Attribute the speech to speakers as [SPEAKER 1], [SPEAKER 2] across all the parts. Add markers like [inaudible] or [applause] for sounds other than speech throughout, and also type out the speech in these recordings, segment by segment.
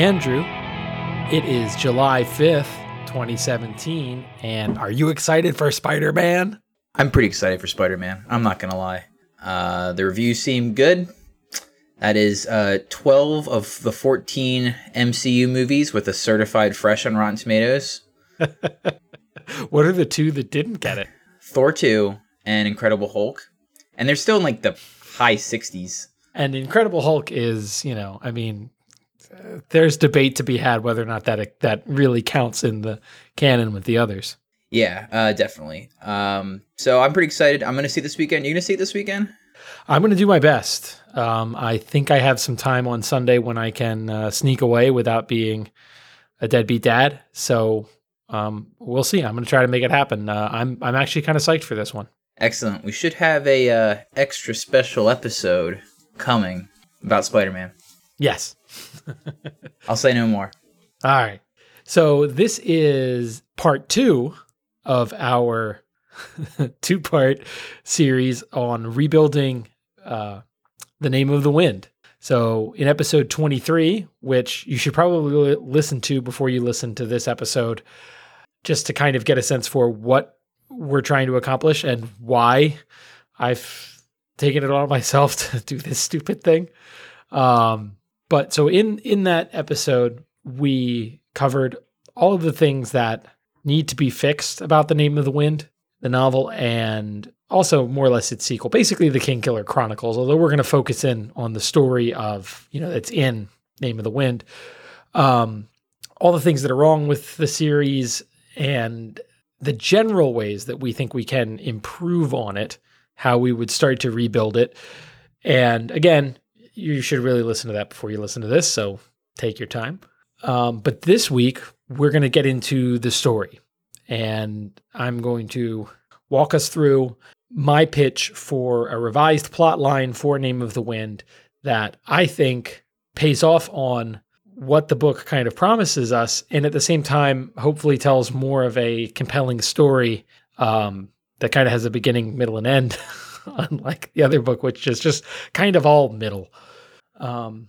[SPEAKER 1] Andrew. It is July 5th, 2017. And are you excited for Spider Man?
[SPEAKER 2] I'm pretty excited for Spider Man. I'm not going to lie. Uh, the reviews seem good. That is uh, 12 of the 14 MCU movies with a certified fresh on Rotten Tomatoes. [laughs]
[SPEAKER 1] what are the two that didn't get it?
[SPEAKER 2] Thor 2 and Incredible Hulk. And they're still in like the high 60s.
[SPEAKER 1] And Incredible Hulk is, you know, I mean, there's debate to be had whether or not that that really counts in the canon with the others.
[SPEAKER 2] Yeah, uh, definitely. Um, so I'm pretty excited. I'm going to see this weekend. You're going to see it this weekend?
[SPEAKER 1] I'm going to do my best. Um, I think I have some time on Sunday when I can uh, sneak away without being a deadbeat dad. So um, we'll see. I'm going to try to make it happen. Uh, I'm I'm actually kind of psyched for this one.
[SPEAKER 2] Excellent. We should have a uh, extra special episode coming about Spider-Man.
[SPEAKER 1] Yes. [laughs]
[SPEAKER 2] I'll say no more.
[SPEAKER 1] All right. So this is part two of our [laughs] two part series on rebuilding uh, the name of the wind. So in episode 23, which you should probably listen to before you listen to this episode, just to kind of get a sense for what we're trying to accomplish and why I've taken it on myself [laughs] to do this stupid thing. Um, but so in in that episode, we covered all of the things that need to be fixed about the name of the wind, the novel, and also more or less its sequel, basically the Kingkiller Chronicles. Although we're going to focus in on the story of you know that's in Name of the Wind, um, all the things that are wrong with the series and the general ways that we think we can improve on it, how we would start to rebuild it. And again, you should really listen to that before you listen to this. So take your time. Um, but this week, we're going to get into the story. And I'm going to walk us through my pitch for a revised plot line for Name of the Wind that I think pays off on what the book kind of promises us, and at the same time, hopefully tells more of a compelling story um, that kind of has a beginning, middle, and end, [laughs] unlike the other book, which is just kind of all middle. Um,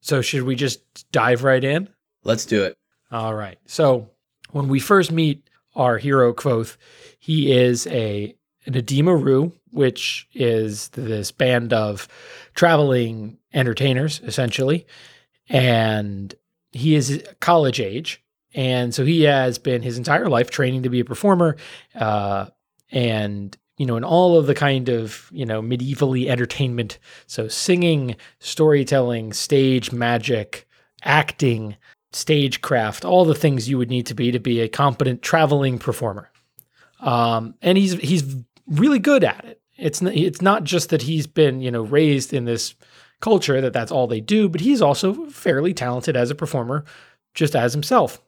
[SPEAKER 1] so should we just dive right in?
[SPEAKER 2] Let's do it.
[SPEAKER 1] All right. So when we first meet our hero Kvothe, he is a an Edema Ruh, which is this band of traveling entertainers, essentially. And he is college age. And so he has been his entire life training to be a performer. Uh, and you know, in all of the kind of, you know, medievally entertainment. So singing, storytelling, stage magic, acting, stagecraft, all the things you would need to be to be a competent traveling performer. Um, and he's he's really good at it. It's it's not just that he's been you know raised in this culture that that's all they do, but he's also fairly talented as a performer, just as himself.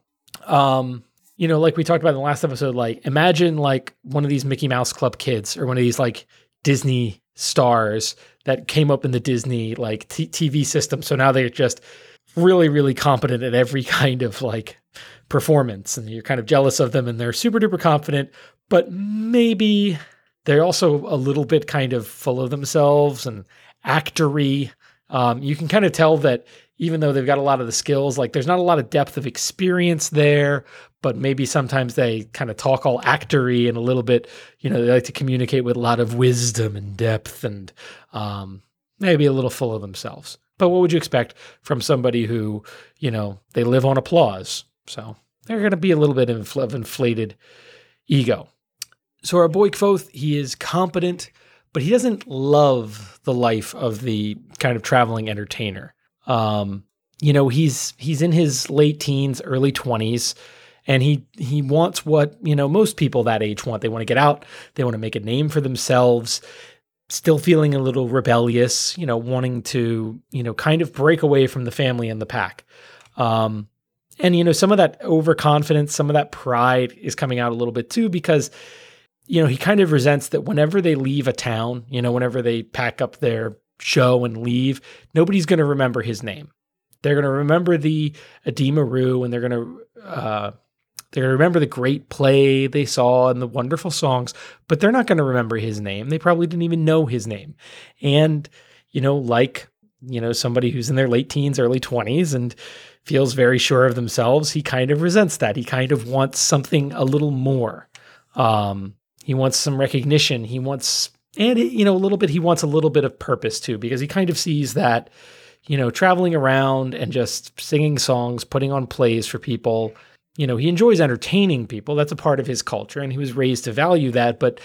[SPEAKER 1] Um, you know, like we talked about in the last episode, like imagine like one of these Mickey Mouse Club kids or one of these like Disney stars that came up in the Disney like t- TV system. So now they're just really, really competent at every [laughs] kind of like performance, and you're kind of jealous of them, and they're super duper confident, but maybe they're also a little bit kind of full of themselves and actory. Um, you can kind of tell that even though they've got a lot of the skills, like there's not a lot of depth of experience there, but maybe sometimes they kind of talk all actory and a little bit, you know, they like to communicate with a lot of wisdom and depth and um, maybe a little full of themselves. But what would you expect from somebody who, you know, they live on applause? So they're going to be a little bit of inflated ego. So our boy Kvothe, he is competent, but he doesn't love the life of the kind of traveling entertainer. Um, you know, he's he's in his late teens, early 20s, and he he wants what, you know, most people that age want. They want to get out, they want to make a name for themselves, still feeling a little rebellious, you know, wanting to, you know, kind of break away from the family and the pack. Um, and you know, some of that overconfidence, some of that pride is coming out a little bit too because you know, he kind of resents that whenever they leave a town, you know, whenever they pack up their show and leave, nobody's going to remember his name. They're going to remember the Edema Ruh and they're going to uh, they're going to remember the great play they saw and the wonderful songs, but they're not going to remember his name. They probably didn't even know his name. And you know, like you know, somebody who's in their late teens, early 20s and feels very sure of themselves, he kind of resents that. He kind of wants something a little more. Um, he wants some recognition. He wants, and you know, a little bit. He wants a little bit of purpose too, because he kind of sees that, you know, traveling around and just singing songs, putting on plays for people. You know, he enjoys entertaining people. That's a part of his culture, and he was raised to value that. But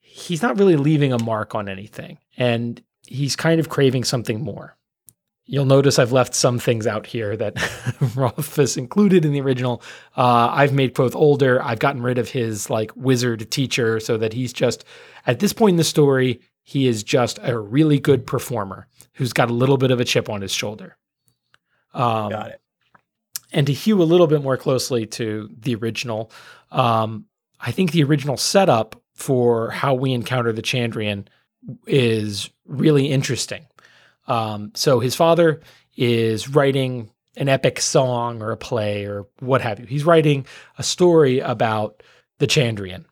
[SPEAKER 1] he's not really leaving a mark on anything, and he's kind of craving something more. You'll notice I've left some things out here that [laughs] Rothfuss included in the original. Uh, I've made Kvothe older. I've gotten rid of his like wizard teacher so that he's just, at this point in the story, he is just a really good performer who's got a little bit of a chip on his shoulder.
[SPEAKER 2] Um, got it.
[SPEAKER 1] And to hew a little bit more closely to the original, um, I think the original setup for how we encounter the Chandrian is really interesting. Um, so his father is writing an epic song or a play or what have you. He's writing a story about the Chandrian.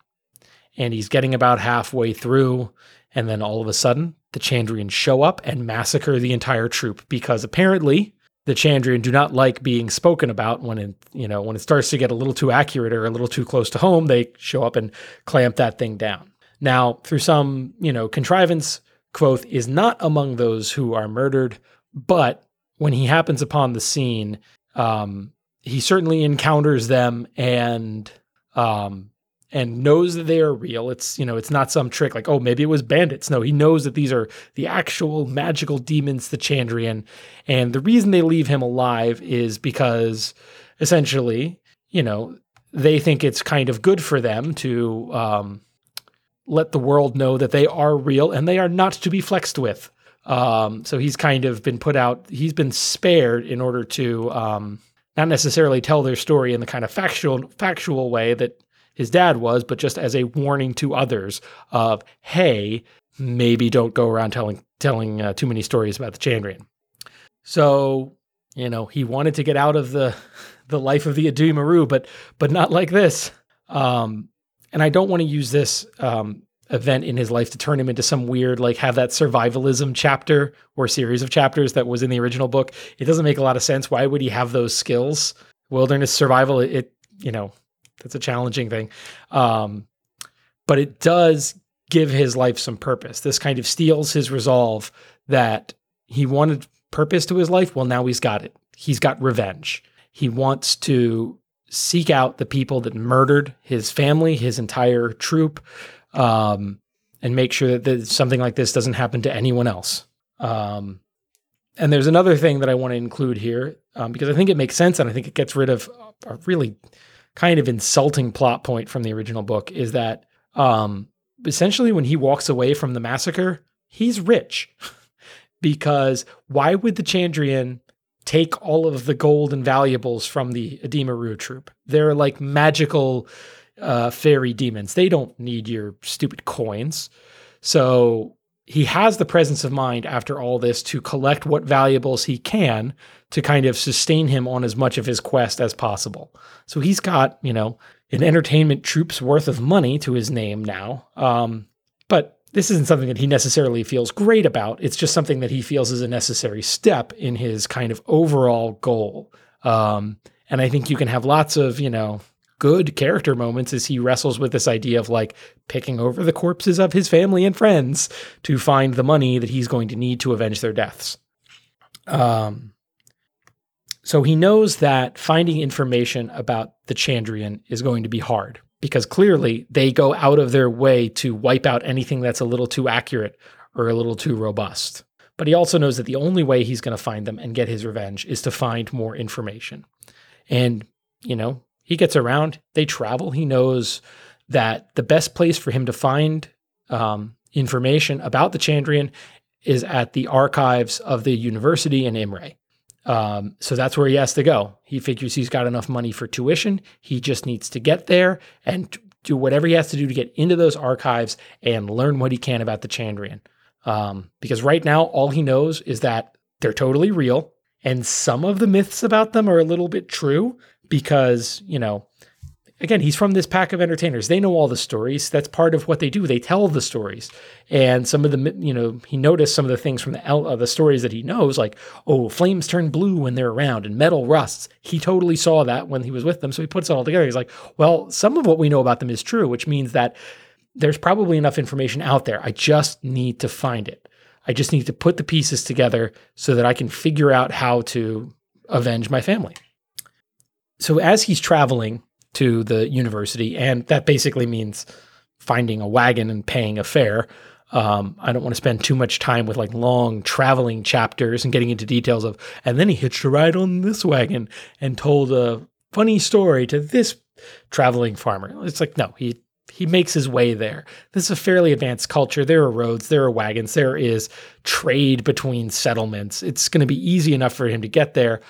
[SPEAKER 1] And he's getting about halfway through, and then all of a sudden, the Chandrian show up and massacre the entire troupe because apparently the Chandrian do not like being spoken about when it, you know, when it starts to get a little too accurate or a little too close to home, they show up and clamp that thing down. Now, through some, you know, contrivance, Kvothe is not among those who are murdered, but when he happens upon the scene, um, he certainly encounters them and um, and knows that they are real. It's you know it's not some trick like oh maybe it was bandits. No, he knows that these are the actual magical demons, the Chandrian, and the reason they leave him alive is because essentially you know they think it's kind of good for them to um, let the world know that they are real and they are not to be flexed with. Um, so he's kind of been put out, he's been spared in order to um, not necessarily tell their story in the kind of factual factual way that his dad was, but just as a warning to others of, hey, maybe don't go around telling telling uh, too many stories about the Chandrian. So, you know, he wanted to get out of the [laughs] the life of the Edema Ruh, but but not like this. Um, and I don't want to use this um, event in his life to turn him into some weird, like, have that survivalism chapter or series of chapters that was in the original book. It doesn't make a lot of sense. Why would he have those skills? Wilderness survival, it you know, that's a challenging thing. Um, but it does give his life some purpose. This kind of steels his resolve that he wanted purpose to his life. Well, now he's got it. He's got revenge. He wants to seek out the people that murdered his family, his entire troupe, um, and make sure that something like this doesn't happen to anyone else. Um, and there's another thing that I want to include here um, because I think it makes sense and I think it gets rid of a really kind of insulting plot point from the original book is that um, essentially when he walks away from the massacre, he's rich. [laughs] because why would the Chandrian take all of the gold and valuables from the Addu-Maru troupe. They're like magical uh, fairy demons. They don't need your stupid coins. So he has the presence of mind after all this to collect what valuables he can to kind of sustain him on as much of his quest as possible. So he's got, you know, an entertainment troupe's worth of money to his name now. Um, but this isn't something that he necessarily feels great about. It's just something that he feels is a necessary step in his kind of overall goal. Um, and I think you can have lots of, you know, good character moments as he wrestles with this idea of like picking over the corpses of his family and friends to find the money that he's going to need to avenge their deaths. Um, so he knows that finding information about the Chandrian is going to be hard because clearly they go out of their way to wipe out anything that's a little too accurate or a little too robust. But he also knows that the only way he's going to find them and get his revenge is to find more information. And, you know, he gets around, they travel. He knows that the best place for him to find um, information about the Chandrian is at the archives of the university in Imre. Um, so that's where he has to go. He figures he's got enough money for tuition. He just needs to get there and do whatever he has to do to get into those archives and learn what he can about the Chandrian. Um, because right now, all he knows is that they're totally real. And some of the myths about them are a little bit true because, you know, again, he's from this pack of entertainers. They know all the stories. That's part of what they do. They tell the stories. And some of the, you know, he noticed some of the things from the uh, the stories that he knows, like, oh, flames turn blue when they're around and metal rusts. He totally saw that when he was with them. So he puts it all together. He's like, well, some of what we know about them is true, which means that there's probably enough information out there. I just need to find it. I just need to put the pieces together so that I can figure out how to avenge my family. So as he's traveling to the university, and that basically means finding a wagon and paying a fare. Um, I don't want to spend too much time with like long traveling chapters and getting into details of, and then he hitched a ride on this wagon and told a funny story to this traveling farmer. It's like, no, he he makes his way there. This is a fairly advanced culture. There are roads, there are wagons, there is trade between settlements. It's going to be easy enough for him to get there.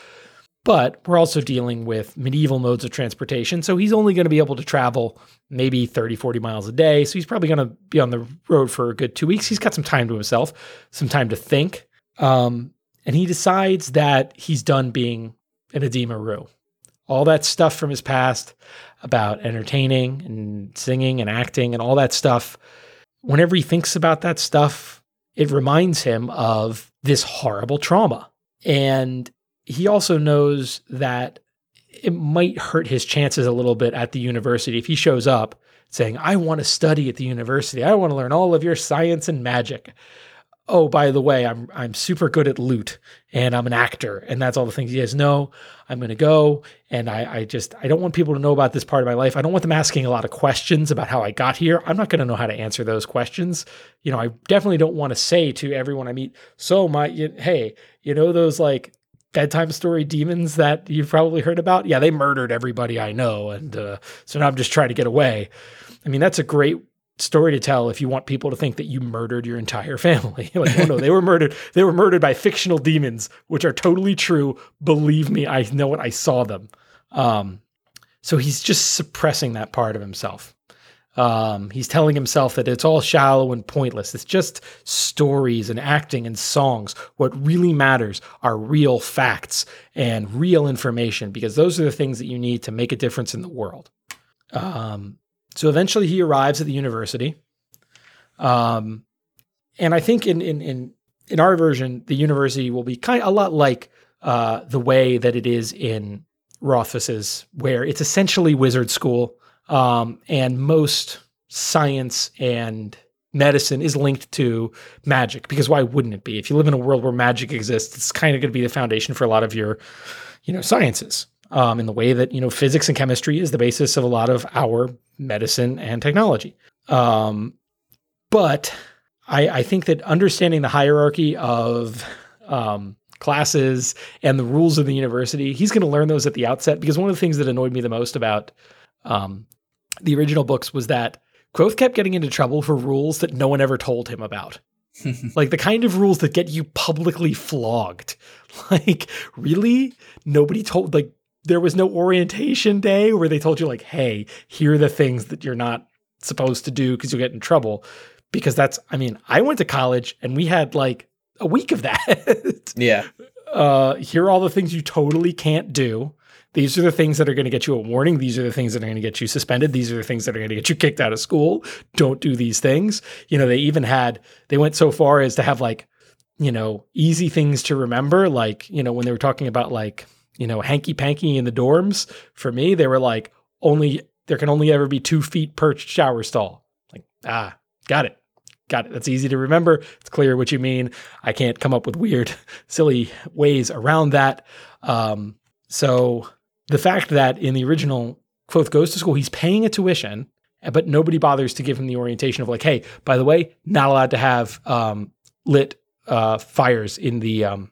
[SPEAKER 1] But we're also dealing with medieval modes of transportation. So he's only going to be able to travel maybe 30, 40 miles a day. So he's probably going to be on the road for a good two weeks. He's got some time to himself, some time to think. Um, and he decides that he's done being an Edema Ruh. All that stuff from his past about entertaining and singing and acting and all that stuff, whenever he thinks about that stuff, it reminds him of this horrible trauma. And he also knows that it might hurt his chances a little bit at the university if he shows up saying, I want to study at the university. I want to learn all of your science and magic. Oh, by the way, I'm I'm super good at lute and I'm an actor, and that's all the things he has. No, I'm gonna go and I, I just I don't want people to know about this part of my life. I don't want them asking a lot of questions about how I got here. I'm not gonna know how to answer those questions. You know, I definitely don't want to say to everyone I meet, so my you, hey, you know those like bedtime story demons that you've probably heard about? Yeah, they murdered everybody I know. And uh, so now I'm just trying to get away. I mean, that's a great story to tell if you want people to think that you murdered your entire [laughs] family. like, oh no, they were murdered. They were murdered by fictional demons, which are totally true. Believe me, I know it. I saw them. Um, so he's just suppressing that part of himself. Um, he's telling himself that it's all shallow and pointless. It's just stories and acting and songs. What really matters are real facts and real information because those are the things that you need to make a difference in the world. Um, so eventually he arrives at the university. Um, and I think in, in, in, in our version, the university will be kind of a lot like uh, the way that it is in Rothfuss's, where it's essentially wizard school um, and most science and medicine is linked to magic because why wouldn't it be? If you live in a world where magic exists, it's kind of going to be the foundation for a lot of your, you know, sciences. Um, in the way that you know physics and chemistry is the basis of a lot of our medicine and technology. Um, but I, I, think that understanding the hierarchy of um, classes and the rules of the university, he's going to learn those at the outset. Because one of the things that annoyed me the most about um, the original books was that Kvothe kept getting into trouble for rules that no one ever told him about. [laughs] like the kind of rules that get you publicly flogged. [laughs] Like, really? Nobody told, like, there was no orientation day where they told you, like, hey, here are the things that you're not supposed to do because you'll get in trouble. Because that's, I mean, I went to college and we had like a week of that. [laughs]
[SPEAKER 2] yeah.
[SPEAKER 1] Uh, here are all the things you totally can't do. These are the things that are going to get you a warning. These are the things that are going to get you suspended. These are the things that are going to get you kicked out of school. Don't do these things. You know, they even had, they went so far as to have like, you know, easy things to remember. Like, you know, when they were talking about like, you know, hanky panky in the dorms, for me, they were like, only, there can only ever be two feet per shower stall. Like, ah, got it. Got it. That's easy to remember. It's clear what you mean. I can't come up with weird, [laughs] silly ways around that. Um, so the fact that in the original Kvothe goes to school, he's paying a tuition, but nobody bothers to give him the orientation of like, hey, by the way, not allowed to have um, lit uh, fires in the um,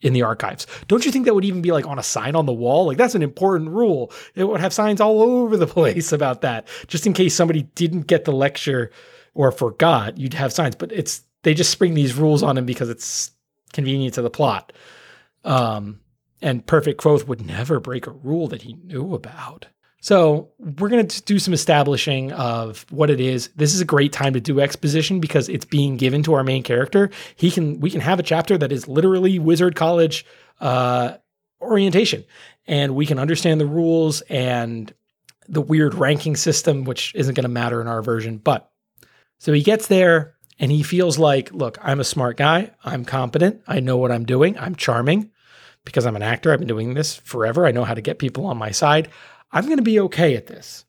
[SPEAKER 1] in the archives. Don't you think that would even be like on a sign on the wall? Like that's an important rule. It would have signs all over the [laughs] place about that, just in case somebody didn't get the lecture or forgot. You'd have signs, but it's they just spring these rules on him because it's convenient to the plot. Um, and Perfect Kvothe would never break a rule that he knew about. So we're going to do some establishing of what it is. This is a great time to do exposition because it's being given to our main character. He can we can have a chapter that is literally Wizard College uh, orientation, and we can understand the rules and the weird ranking system, which isn't going to matter in our version. But so he gets there and he feels like, look, I'm a smart guy. I'm competent. I know what I'm doing. I'm charming because I'm an actor. I've been doing this forever. I know how to get people on my side. I'm going to be okay at this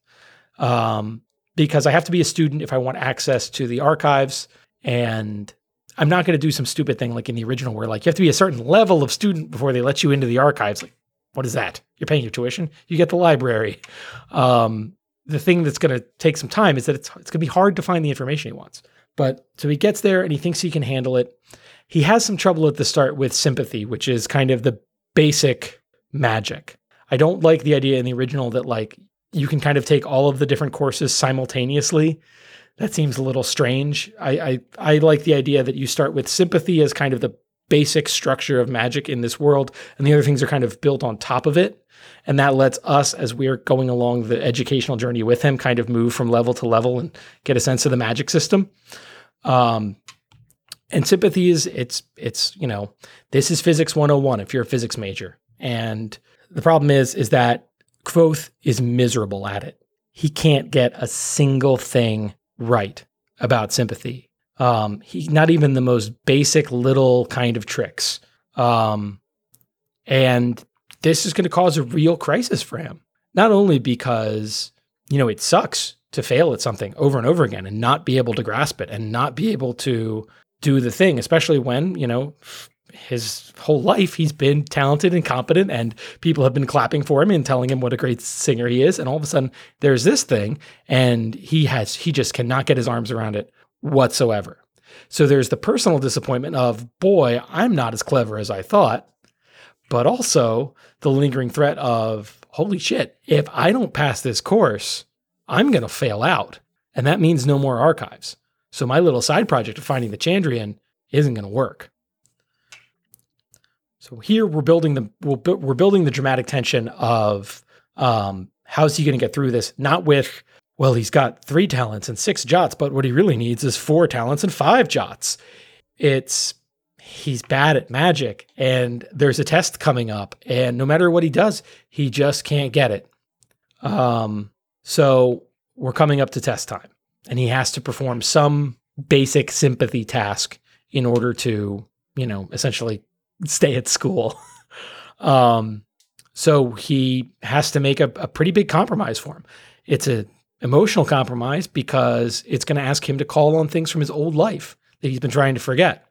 [SPEAKER 1] um, because I have to be a student if I want access to the archives. And I'm not going to do some stupid thing like in the original where like you have to be a certain level of student before they let you into the archives. Like, what is that? You're paying your tuition. You get the library. Um, the thing that's going to take some time is that it's, it's going to be hard to find the information he wants. But so he gets there and he thinks he can handle it. He has some trouble at the start with sympathy, which is kind of the basic magic. I don't like the idea in the original that like you can kind of take all of the different courses simultaneously. That seems a little strange. I, I I like the idea that you start with sympathy as kind of the basic structure of magic in this world, and the other things are kind of built on top of it. And that lets us, as we're going along the educational journey with him, kind of move from level to level and get a sense of the magic system. Um, and sympathy is it's it's you know this is physics 101 if you're a physics major. And the problem is is that Kvothe is miserable at it. He can't get a single thing right about sympathy. Um he not even the most basic little kind of tricks. Um and this is going to cause a real crisis for him. Not only because you know it sucks to fail at something over and over again and not be able to grasp it and not be able to do the thing, especially when, you know, his whole life he's been talented and competent and people have been clapping for him and telling him what a great singer he is and all of a sudden there's this thing and he has he just cannot get his arms around it whatsoever. So there's the personal disappointment of boy, I'm not as clever as I thought, but also the lingering threat of holy shit, if I don't pass this course, I'm going to fail out. And that means no more archives. So my little side project of finding the Chandrian isn't going to work. So here we're building the we're building the dramatic tension of um, how's he going to get through this? Not with well, he's got three talents and six jots, but what he really needs is four talents and five jots. It's he's bad at magic, and there's a test coming up, and no matter what he does, he just can't get it. Um, so we're coming up to test time and he has to perform some basic sympathy task in order to, you know, essentially stay at school. [laughs] um, so he has to make a, a pretty big compromise for him. It's a emotional compromise because it's going to ask him to call on things from his old life that he's been trying to forget.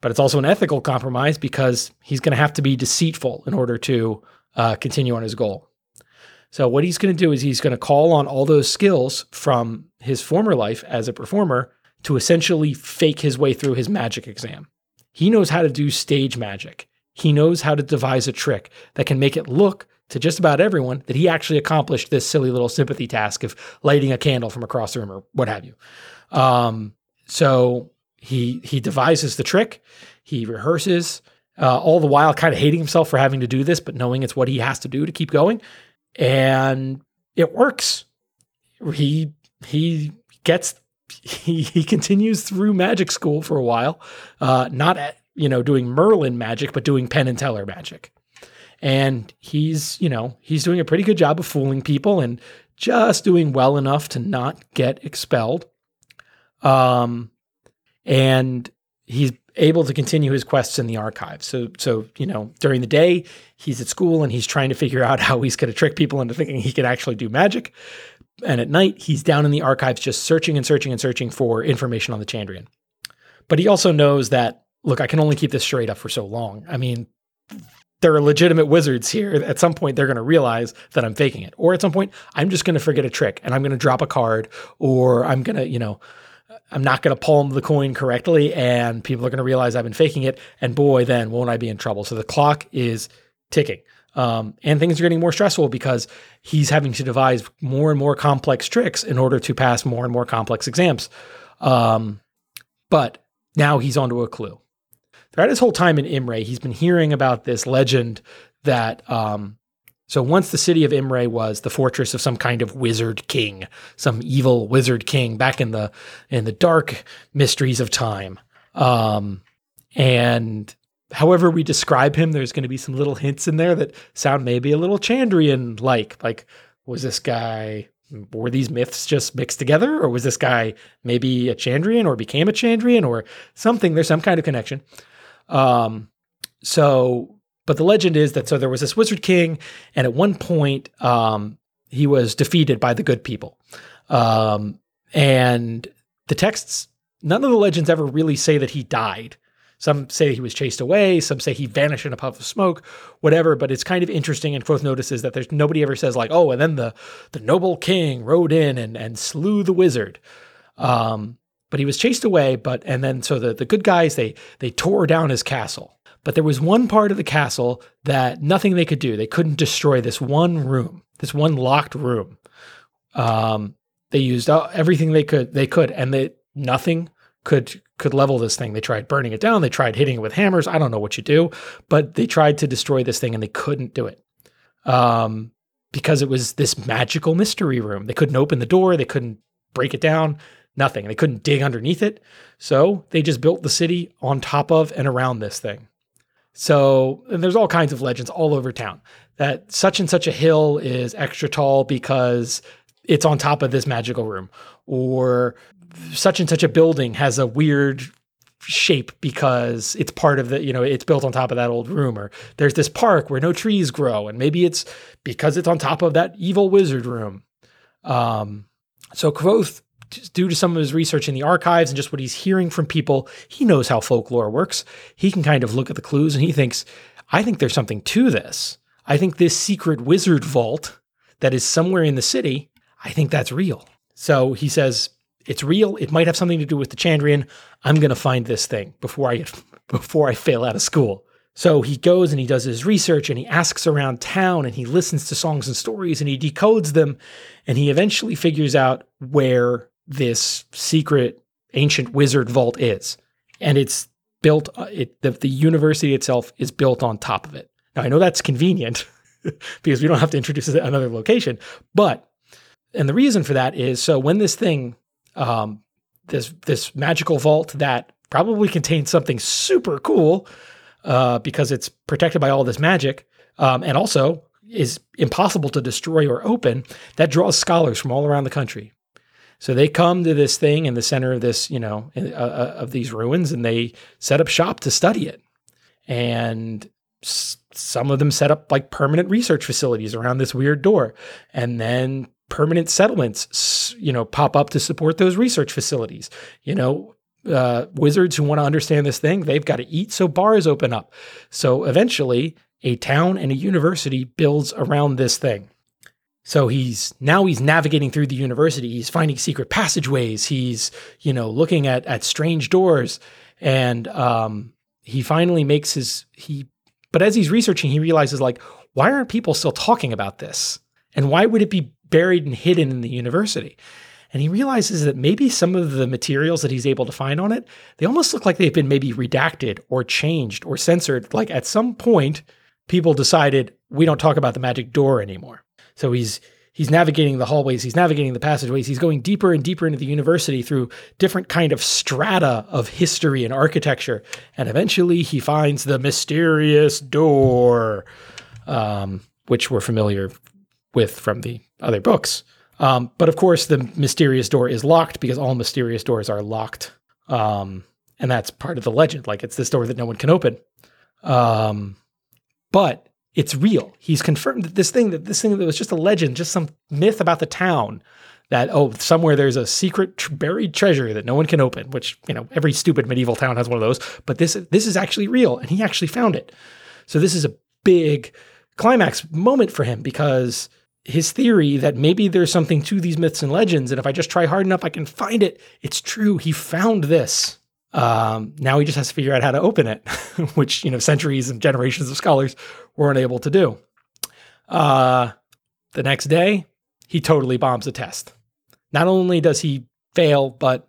[SPEAKER 1] But it's also an ethical compromise because he's going to have to be deceitful in order to uh, continue on his goal. So what he's going to do is he's going to call on all those skills from his former life as a performer to essentially fake his way through his magic exam. He knows how to do stage magic. He knows how to devise a trick that can make it look to just about everyone that he actually accomplished this silly little sympathy task of lighting a candle from across the room or what have you. Um, so he he devises the trick. He rehearses, uh, all the while kind of hating himself for having to do this, but knowing it's what he has to do to keep going and it works. He he gets he he continues through magic school for a while, uh, not at, you know doing Merlin magic, but doing Penn and Teller magic, and he's you know he's doing a pretty good job of fooling people and just doing well enough to not get expelled. Um, and he's able to continue his quests in the archives. So, so you know, during the day, he's at school and he's trying to figure out [laughs] how he's going to trick people into thinking he can actually do magic. And at night, he's down in the archives just searching and searching and searching for information on the Chandrian. But he also knows that, look, I can only keep this straight up for so long. I mean, there are legitimate wizards here. At some point, they're going to realize that I'm faking it. Or at some point, I'm just going to forget a trick and I'm going to drop a card or I'm going to, you know, I'm not going to palm the coin correctly, and people are going to realize I've been faking it. And boy, then won't I be in trouble? So the clock is ticking. Um, and things are getting more stressful because he's having to devise more and more complex tricks in order to pass more and more complex exams. Um, but now he's onto a clue. Throughout his whole time in Imre, he's been hearing about this legend that um, so once the city of Imre was the fortress of some kind of wizard king, some evil wizard king back in the in the dark mysteries of time. Um, and however we describe him, there's going to be some little hints in there that sound maybe a little Chandrian like, like Was this guy were these myths just mixed together? Or was this guy maybe a Chandrian or became a Chandrian or something? There's some kind of connection. Um so but the legend is that so there was this wizard king and at one point um he was defeated by the good people. Um and the texts none of the legends ever really say that he died some say he was chased away. Some say he vanished in a puff of smoke, whatever. But it's kind of interesting. And Kvothe notices that there's nobody ever says like, oh, and then the the noble king rode in and and slew the wizard. Um, but he was chased away. But and then so the the good guys they they tore down his castle. But there was one part of the castle that nothing they could do. They couldn't destroy this one room, this one locked room. Um, they used everything they could. They could, and they nothing could could level this thing. They tried burning it down. They tried hitting it with hammers. I don't know what you do, but they tried to destroy this thing and they couldn't do it um, because it was this magical mystery room. They couldn't open the door. They couldn't break it down. Nothing. They couldn't dig underneath it. So they just built the city on top of and around this thing. So there's all kinds of legends all over town that such and such a hill is extra tall because it's on top of this magical room, or such and such a building has a weird shape because it's part of the you know it's built on top of that old room or there's this park where no trees grow and maybe it's because it's on top of that evil wizard room. Um so Kvothe due to some of his research in the archives and just what he's hearing from people he knows how folklore works. He can kind of look at the clues and he thinks i think there's something to this. I think this secret wizard vault that is somewhere in the city i think that's real. So he says it's real. It might have something to do with the Chandrian. I'm going to find this thing before I [laughs] before I fail out of school. So he goes and he does his research and he asks around town and he listens to songs and stories and he decodes them and he eventually figures out where this secret ancient wizard vault is. And it's built uh, it the, the university itself is built on top of it. Now I know that's convenient [laughs] because we don't have to introduce another location, but and the reason for that is so when this thing um, this this magical vault that probably contains something super cool uh, because it's protected by all this magic, um, and also is impossible to destroy or open. That draws scholars from all around the country. So they come to this thing in the center of this, you know, uh, uh, of these ruins, and they set up shop to study it. And s- some of them set up like permanent research facilities around this weird door, and then permanent settlements, you know, pop up to support those research facilities. You know, uh, wizards who want to understand this thing, they've got to eat, so bars open up. So eventually, a town and a university builds around this thing. So he's now he's navigating through the university. He's finding secret passageways. He's you know looking at at strange doors, and um, he finally makes his he. But as he's researching, he realizes like, why aren't people still talking about this? And why would it be buried and hidden in the university. And he realizes that maybe some of the materials that he's able to find on it, they almost look like they've been maybe redacted or changed or censored. Like at some point, people decided we don't talk about the magic door anymore. So he's he's navigating the hallways, he's navigating the passageways, he's going deeper and deeper into the university through different kind of strata of history and architecture, and eventually he finds the mysterious door, um, which we're familiar with from the other books. Um, but of course, the mysterious door is locked because all mysterious doors are locked. Um, and that's part of the legend. Like it's this door that no one can open. Um, but it's real. He's confirmed that this thing, that this thing that was just a legend, just some myth about the town that, oh, somewhere there's a secret tr- buried treasure that no one can open, which, you know, every stupid medieval town has one of those. But this, this is actually real. And he actually found it. So this is a big climax moment for him because his theory that maybe there's something to these myths and legends, and if I just try hard enough, I can find it. It's true. He found this. Um, now he just has to figure out how to open it, [laughs] which you know centuries and generations of scholars weren't able to do. Uh, the next day, he totally bombs the test. Not only does he fail, but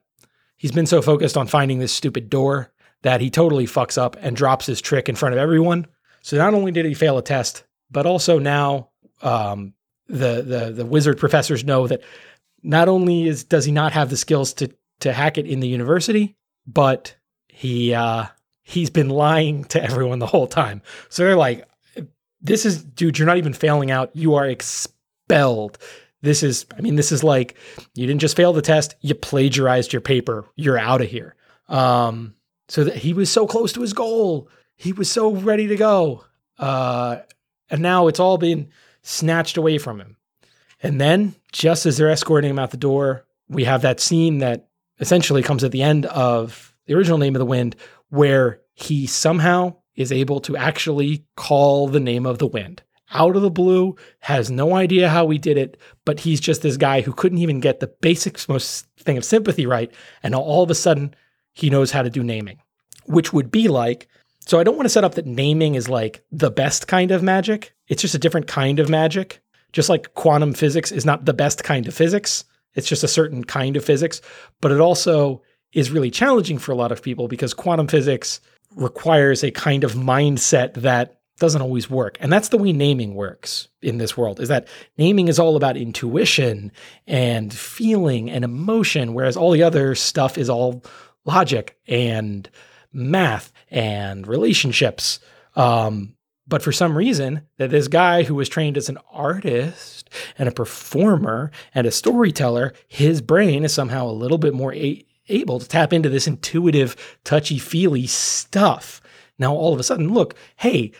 [SPEAKER 1] he's been so focused on finding this stupid door that he totally fucks up and drops his trick in front of everyone. So not only did he fail a test, but also now um, the the the wizard professors know that not only is does he not have the skills to to hack it in the university, but he uh, he's been lying to everyone the whole time. So they're like, "This is dude, you're not even failing out. You are expelled. This is, I mean, this is like you didn't just fail the test, you plagiarized your paper. You're out of here. Um, so that he was so close to his goal. He was so ready to go. Uh, and now it's all been snatched away from him. And then, just as they're escorting him out the door, we have that scene that essentially comes at the end of the original Name of the Wind, where he somehow is able to actually call the name of the wind out of the blue, has no idea how he did it, but he's just this guy who couldn't even get the basic most thing of sympathy right. And all of a sudden, he knows how to do naming, which would be like so I don't want to set up that naming is like the best kind of magic. It's just a different kind of magic. Just like quantum physics is not the best kind of physics. It's just a certain kind of physics, but it also is really challenging for a lot of people because quantum physics requires a kind of mindset that doesn't always work. And that's the way naming works in this world is that naming is all about intuition and feeling and emotion whereas all the other stuff is all logic and math and relationships. Um, but for some reason, that this guy who was trained as an artist and a performer and a storyteller, his brain is somehow a little bit more a- able to tap into this intuitive, touchy feely stuff. Now, all of a sudden, look, hey,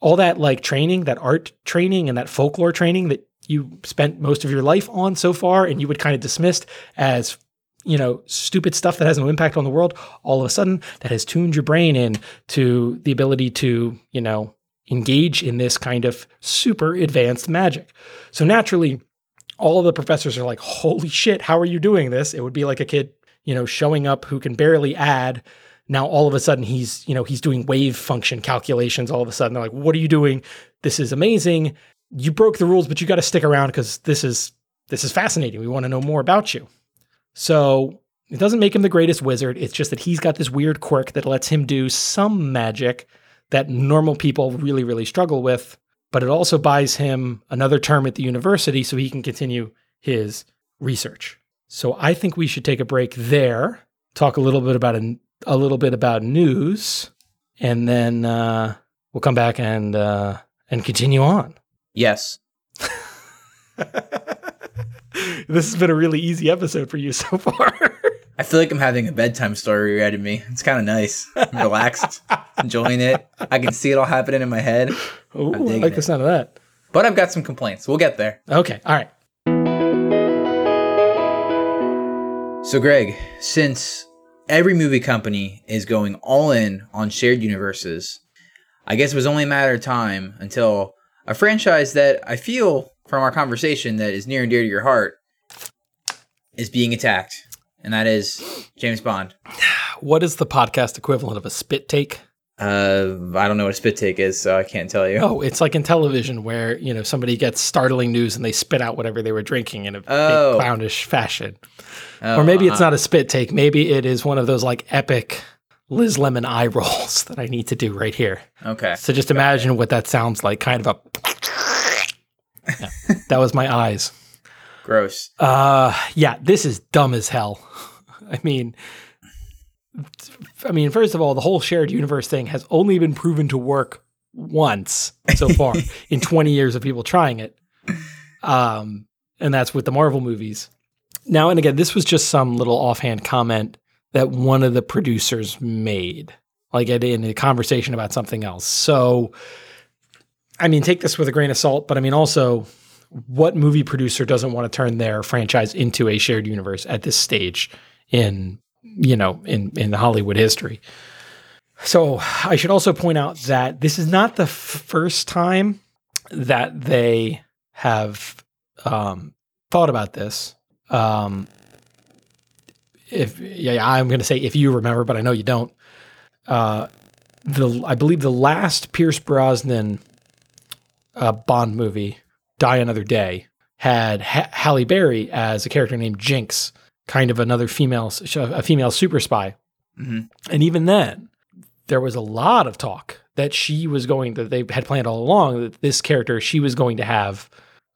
[SPEAKER 1] all that like training, that art training and that folklore training that you spent most of your life on so far and you would kind of dismissed as you know, stupid stuff that has no impact on the world, all of a sudden that has tuned your brain in to the ability to, you know, engage in this kind of super advanced magic. So naturally, all of the professors are like, holy shit, how are you doing this? It would be like a kid, you know, showing up who can barely add. Now all of a sudden he's, you know, he's doing wave function calculations. All of a sudden they're like, what are you doing? This is amazing. You broke the rules, but you got to stick around because this is this is fascinating. We want to know more about you. So it doesn't make him the greatest wizard. It's just that he's got this weird quirk that lets him do some magic that normal people really, really struggle with. But it also buys him another term at the university so he can continue his research. So I think we should take a break there, talk a little bit about a, a little bit about news, and then uh, we'll come back and uh, and continue on.
[SPEAKER 2] Yes. [laughs] [laughs]
[SPEAKER 1] this has been a really easy episode for you so [laughs] far.
[SPEAKER 2] I feel like I'm having a bedtime story read to me. It's kind of nice. I'm relaxed, [laughs] enjoying it. I can see it all happening in my head.
[SPEAKER 1] Ooh, I like the sound of that.
[SPEAKER 2] But I've got some complaints. We'll get there.
[SPEAKER 1] Okay. All right.
[SPEAKER 2] So, Greg, since every movie company is going all in on shared universes, I guess it was only a matter of time until a franchise that I feel from our conversation that is near and dear to your heart is being attacked, and that is James Bond.
[SPEAKER 1] What is the podcast equivalent of a spit take?
[SPEAKER 2] Uh, I don't know what a spit take is, so I can't tell you.
[SPEAKER 1] Oh, it's like in television where you know somebody gets startling news and they spit out whatever they were drinking in a
[SPEAKER 2] Oh.
[SPEAKER 1] clownish fashion,
[SPEAKER 2] Oh,
[SPEAKER 1] or maybe it's
[SPEAKER 2] uh,
[SPEAKER 1] not a spit take. Maybe it is one of those like epic Liz Lemon eye rolls [laughs] that I need to do right here.
[SPEAKER 2] Okay.
[SPEAKER 1] So just imagine what that sounds like, kind of a. Yeah, that was my eyes.
[SPEAKER 2] Gross.
[SPEAKER 1] Uh, yeah, this is dumb as hell. [laughs] I mean, I mean, first of all, the whole shared universe thing has only been proven to work once so [laughs] far in 20 years of people trying it. Um, and that's with the Marvel movies. Now and again, this was just some little offhand comment that one of the producers made, like in a conversation about something else. So, I mean, take this with a grain of salt, but I mean, also, what movie producer doesn't want to turn their franchise into a shared universe at this stage in you know in in Hollywood history? So I should also point out that this is not the first time that they have um, thought about this. Um, if yeah, I'm going to say if you remember, but I know you don't. Uh, the I believe the last Pierce Brosnan uh, Bond movie, Die Another Day, had ha- Halle Berry as a character named Jinx, kind of another female, a female super spy.
[SPEAKER 2] Mhm.
[SPEAKER 1] And even then, there was a lot of talk that she was going that they had planned all along that this character she was going to have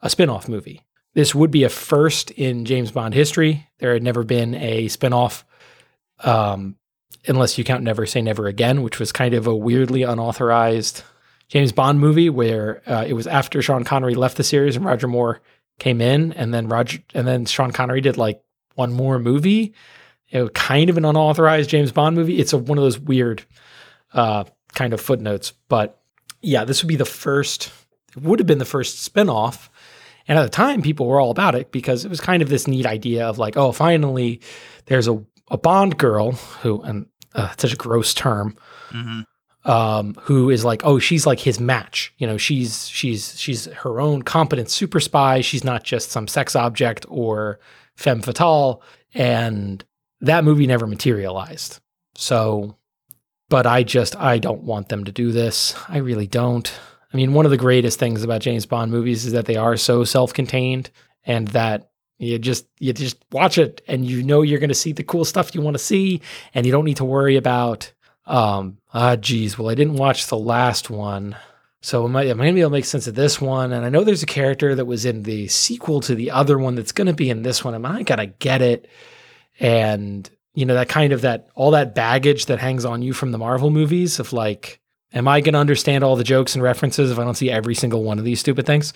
[SPEAKER 1] a spin-off movie. This would be a first in James Bond history. There had never been a spin-off um, unless you count Never Say Never Again, which was kind of a weirdly unauthorized James Bond movie where uh, it was after Sean Connery left the series and Roger Moore came in, and then Roger and then Sean Connery did like one more movie. It was kind of an unauthorized James Bond movie. It's a, one of those weird uh, kind of footnotes, but yeah, this would be the first. It would have been the first spinoff. And at the time, people were all about it because it was kind of this neat idea of like, oh, finally, there's a, a Bond girl who, and uh, such a gross term, um, who is like, oh, she's like his match. You know, she's she's she's her own competent super spy. She's not just some sex object or femme fatale. And that movie never materialized. So, but I just I don't want them to do this. I really don't. I mean, one of the greatest things about James Bond movies is that they are so self-contained and that you just you just watch it and you know you're going to see the cool stuff you want to see and you don't need to worry about um ah geez, well I didn't watch the last one. So it might, maybe it'll make sense of this one. And I know there's a character that was in the sequel to the other one that's going to be in this one. Am I going to get it? And, you know, that kind of that, all that baggage that hangs on you from the Marvel movies of like, am I going to understand all the jokes and references if I don't see every single one of these stupid things?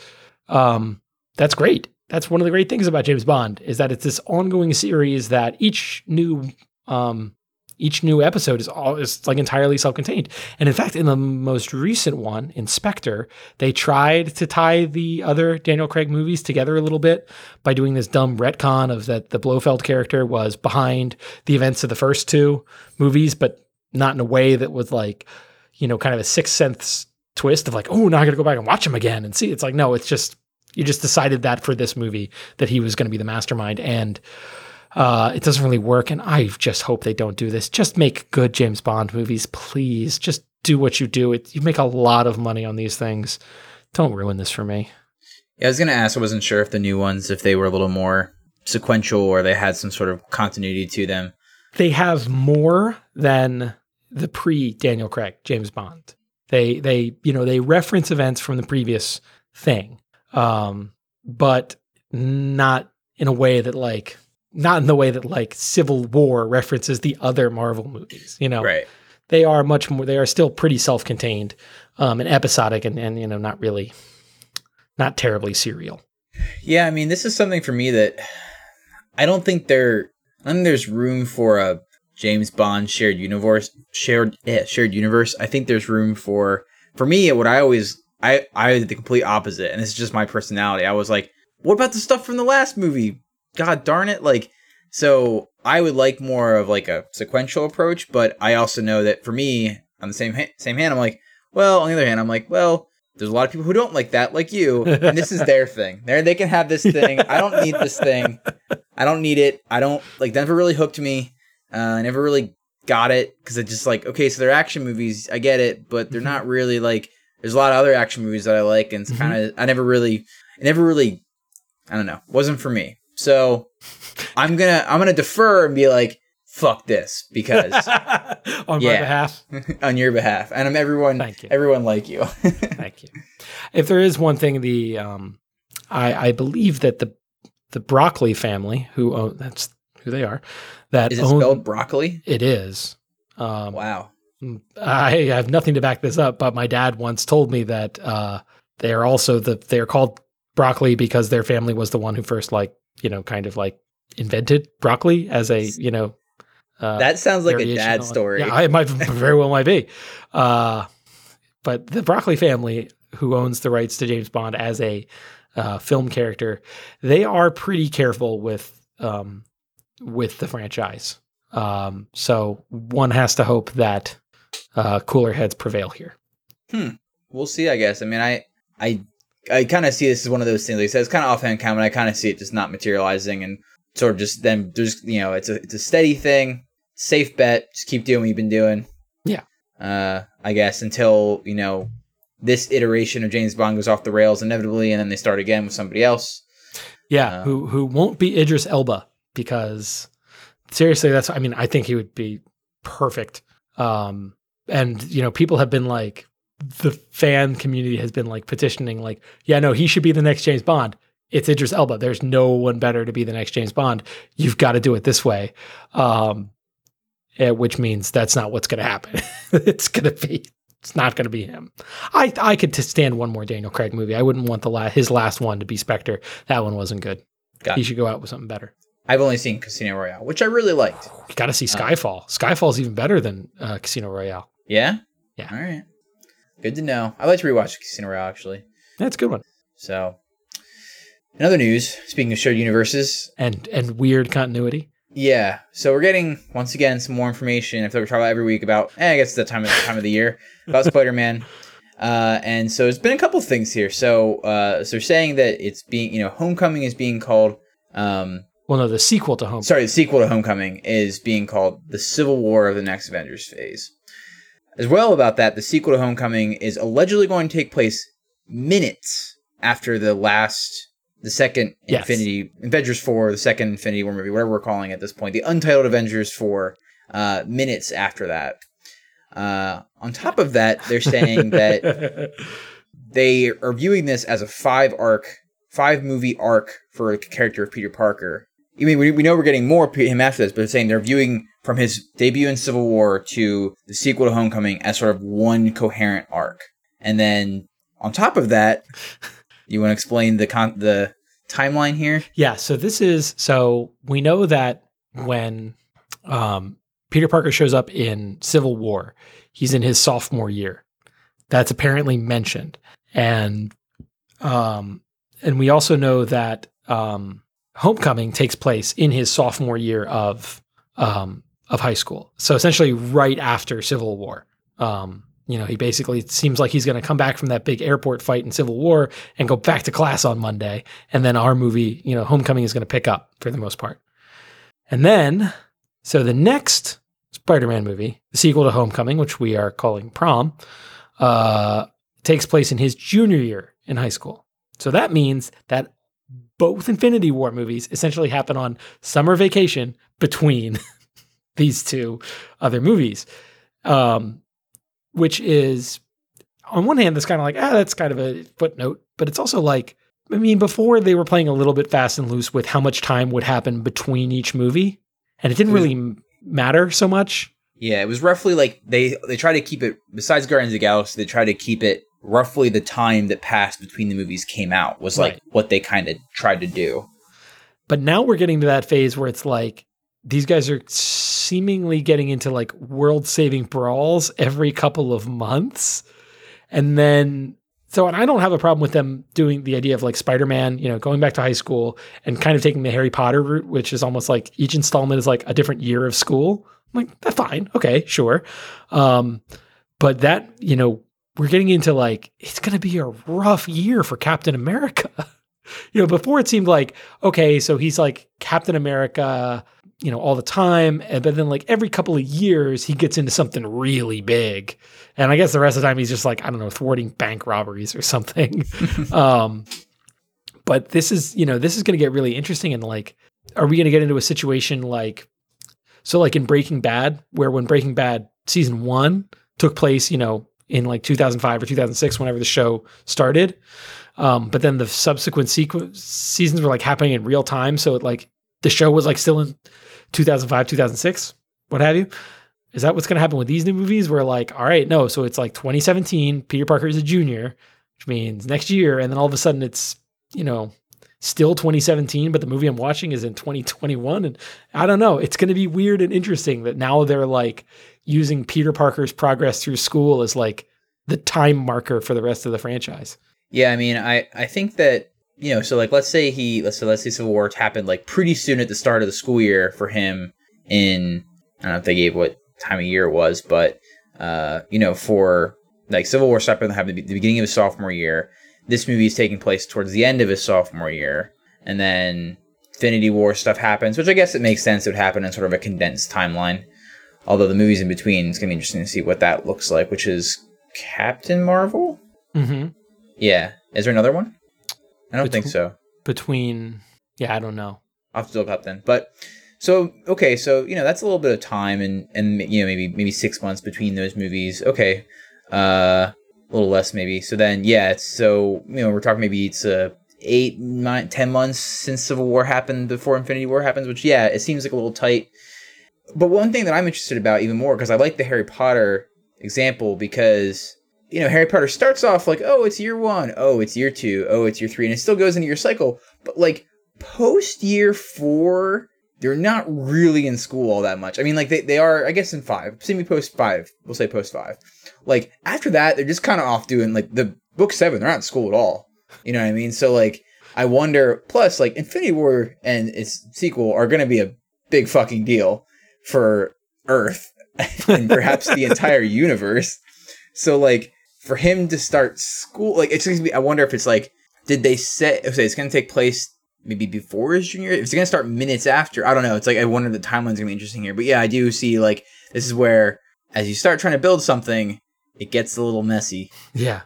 [SPEAKER 1] Um, that's great. That's one of the great things about James Bond is that it's this ongoing series that each new, um, each new episode is all is like entirely self-contained. And in fact, in the most recent one, in Spectre, they tried to tie the other Daniel Craig movies together a little bit by doing this dumb retcon of that the Blofeld character was behind the events of the first two movies, but not in a way that was like, you know, kind of a sixth sense twist of like, oh, now I got to go back and watch him again and see. It's like, no, it's just you just decided that for this movie that he was going to be the mastermind and uh, it doesn't really work. And I just hope they don't do this. Just make good James Bond movies, please. Just do what you do. It, you make a lot of money on these things. Don't ruin this for me.
[SPEAKER 2] Yeah, I was gonna ask. I wasn't sure if the new ones, if they were a little more sequential or they had some sort of continuity to them.
[SPEAKER 1] They have more than the pre Daniel Craig James Bond. They they you know they reference events from the previous thing, um, but not in a way that like not in the way that like Civil War references the other Marvel movies. You know,
[SPEAKER 2] Right.
[SPEAKER 1] they are much more. They are still pretty self-contained um, and episodic, and and you know not really, not terribly serial.
[SPEAKER 2] Yeah, I mean, this is something for me that I don't think there. I think there's room for a James Bond shared universe. Shared, yeah, shared universe. I think there's room for for me. What I always I I did the complete opposite, and this is just my personality. I was like, what about the stuff from the last movie? God darn it! Like, so I would like more of like a sequential approach, but I also know that for me, on the same ha- same hand, I'm like, well, on the other hand, I'm like, well, there's a lot of people who don't like that, like you, and this is [laughs] their thing. They they can have this thing. I don't need this thing. I don't need it. I don't like. Never really hooked me. Uh, I never really got it because it's just like okay, so they're action movies. I get it, but they're not really like. There's a lot of other action movies that I like, and it's kind of I never really, I never really, I don't know, wasn't for me. So I'm gonna I'm gonna defer and be like, fuck this because [laughs]
[SPEAKER 1] on my behalf. [laughs]
[SPEAKER 2] on your behalf, and I'm everyone
[SPEAKER 1] Thank you.
[SPEAKER 2] everyone like you. [laughs]
[SPEAKER 1] Thank you. If there is one thing, the um, I, I believe that the the broccoli family, who own that's who they are, that
[SPEAKER 2] Is it
[SPEAKER 1] own
[SPEAKER 2] spelled broccoli?
[SPEAKER 1] it is. Um,
[SPEAKER 2] Wow.
[SPEAKER 1] I have nothing to back this up, but my dad once told me that uh, they are also the they are called broccoli because their family was the one who first like you know kind of like invented broccoli as a you know uh,
[SPEAKER 2] That sounds like a dad story.
[SPEAKER 1] Yeah, it might [laughs] very well might be. Uh, but the Broccoli family, who owns the rights to James Bond as a uh, film character, they are pretty careful with um, with the franchise. Um, so one has to hope that uh, cooler heads prevail here.
[SPEAKER 2] we'll see. I guess. I mean, I I I kind of see this as one of those things. Like I said, it's kind of offhand comment. I kind of see it just not materializing and sort of just then There's you know, it's a it's a steady thing, safe bet. Just keep doing what you've been doing.
[SPEAKER 1] Yeah.
[SPEAKER 2] Uh, I guess until you know this iteration of James Bond goes off the rails inevitably, and then they start again with somebody else.
[SPEAKER 1] Yeah,
[SPEAKER 2] Um,
[SPEAKER 1] who who won't be Idris Elba because seriously, that's I mean I think he would be perfect. Um, and you know people have been like the fan community has been like petitioning like yeah no he should be the next James Bond. It's Idris Elba. There's no one better to be the next James Bond. You've got to do it this way. Um, eh, which means that's not what's going to happen. [laughs] it's going to be It's not going to be him. I I could stand one more Daniel Craig movie. I wouldn't want the la- his last one to be Spectre. That one wasn't good.
[SPEAKER 2] Got
[SPEAKER 1] he
[SPEAKER 2] it.
[SPEAKER 1] should go out with something better.
[SPEAKER 2] I've only seen Casino Royale, which I really liked.
[SPEAKER 1] You got to see Skyfall. Skyfall's even better than uh, Casino Royale.
[SPEAKER 2] Yeah?
[SPEAKER 1] Yeah.
[SPEAKER 2] All right. Good to know. I like to rewatch Casino Royale, actually.
[SPEAKER 1] That's a good one.
[SPEAKER 2] So, in other news, speaking of shared universes,
[SPEAKER 1] And and weird continuity.
[SPEAKER 2] yeah. So we're getting once again some more information. I feel like we talk about every week about. Eh, I guess it's the time of time of the year about Spider Man. [laughs] Uh, and so there's been a couple things here. So, uh, so they're saying that it's being, you know, Homecoming is being called. Um,
[SPEAKER 1] Well, no, the sequel to Home.
[SPEAKER 2] sorry, the sequel to Homecoming is being called the Civil War of the Next Avengers phase. As well about that, the sequel to Homecoming is allegedly going to take place minutes after the last, the second
[SPEAKER 1] Yes.
[SPEAKER 2] Infinity Avengers Four, the second Infinity War movie, whatever we're calling it at this point, the Untitled Avengers Four, uh, minutes after that. Uh, on top of that, they're saying that [laughs] they are viewing this as a five arc, five movie arc for the character of Peter Parker. I mean, we, we know we're getting more of him after this, but they're saying they're viewing from his debut in Civil War to the sequel to Homecoming as sort of one coherent arc. And then on top of that, [laughs] you want to explain the con- the timeline here?
[SPEAKER 1] Yeah, so this is so we know that when um, Peter Parker shows up in Civil War, he's in his sophomore year. That's apparently mentioned, and um, and we also know that um, Homecoming takes place in his sophomore year of um, of high school. So essentially, right after Civil War. Um, you know, he basically seems like he's going to come back from that big airport fight in Civil War and go back to class on Monday. And then our movie, you know, Homecoming is going to pick up for the most part. And then, so the next Spider Man movie, the sequel to Homecoming, which we are calling Prom, uh, takes place in his junior year in high school. So that means that both Infinity War movies essentially happen on summer vacation between [laughs] these two other movies. Um, which is on one hand that's kind of like ah that's kind of a footnote but it's also like i mean before they were playing a little bit fast and loose with how much time would happen between each movie and it didn't really m- matter so much
[SPEAKER 2] Yeah, it was roughly like they they try to keep it. Besides Guardians of the Galaxy, they try to keep it roughly the time that passed between the movies came out was like
[SPEAKER 1] Right.
[SPEAKER 2] what they kind of tried to do.
[SPEAKER 1] but now we're getting to that phase where it's like these guys are seemingly getting into like world saving brawls every couple of months. And then so and i don't have a problem with them doing the idea of like spider-man you know going back to high school and kind of taking the harry potter route which is almost like each installment is like a different year of school. I'm like that's fine. Okay sure. Um but that you know we're getting into like it's going to be a rough year for captain america. [laughs] You know before it seemed like okay so he's like captain america you know all the time but then like every couple of years he gets into something really big. And i guess the rest of the time he's just like i don't know thwarting bank robberies or something. [laughs] Um but this is you know this is going to get really interesting and like are we going to get into a situation like so like in breaking bad where when breaking bad season 1 took place you know in like 2005 or 2006 whenever the show started um, but then the subsequent sequ- seasons were like happening in real time so it like the show was like still in 2005 2006 what have you is that what's going to happen with these new movies? Where like all right no so it's like 2017 peter parker is a junior which means next year and then all of a sudden it's you know still 2017 but the movie i'm watching is in 2021 and i don't know it's going to be weird and interesting that now they're like using peter parker's progress through school as like the time marker for the rest of the franchise.
[SPEAKER 2] Yeah, I mean, I I think that you know, so like let's say he let's say let's say Civil War happened like pretty soon at the start of the school year for him in I don't know if they gave what time of year it was, but uh, you know, for like Civil War stuff happened at the beginning of his sophomore year. This movie is taking place towards the end of his sophomore year, and then Infinity War stuff happens, which I guess it makes sense it would happen in sort of a condensed timeline. Although the movies in between, it's gonna be interesting to see what that looks like, which is Captain Marvel.
[SPEAKER 1] mm-hmm.
[SPEAKER 2] Yeah. Is there another one? I don't think so.
[SPEAKER 1] between yeah i don't know
[SPEAKER 2] I'll have to look up then. But so okay, so you know that's a little bit of time and and you know maybe maybe six months between those movies. Okay, uh, a little less maybe. So then yeah, it's so you know we're talking maybe it's uh eight nine ten months since Civil War happened before Infinity War happens. Which yeah, it seems like a little tight. But one thing that I'm interested about even more because I like the Harry Potter example because you know Harry Potter starts off like, oh, it's year one, oh, it's year two, oh, it's year three, and it still goes into your cycle. But like post year four, they're not really in school all that much. I mean, like they, they are, I guess, in five. Semi post five, we'll say post five. Like after that, they're just kind of off doing like the book seven. They're not in school at all. You know what I mean? So like, I wonder. Plus, like Infinity War and its sequel are going to be a big fucking deal for Earth [laughs] and perhaps the entire [laughs] universe. So like, for him to start school, like it's gonna be. I wonder if it's like, did they say? Okay, it's going to take place maybe before his junior year. If it's going to start minutes after, I don't know. It's like I wonder the timeline's going to be interesting here. But yeah, I do see like this is where as you start trying to build something, it gets a little messy.
[SPEAKER 1] Yeah.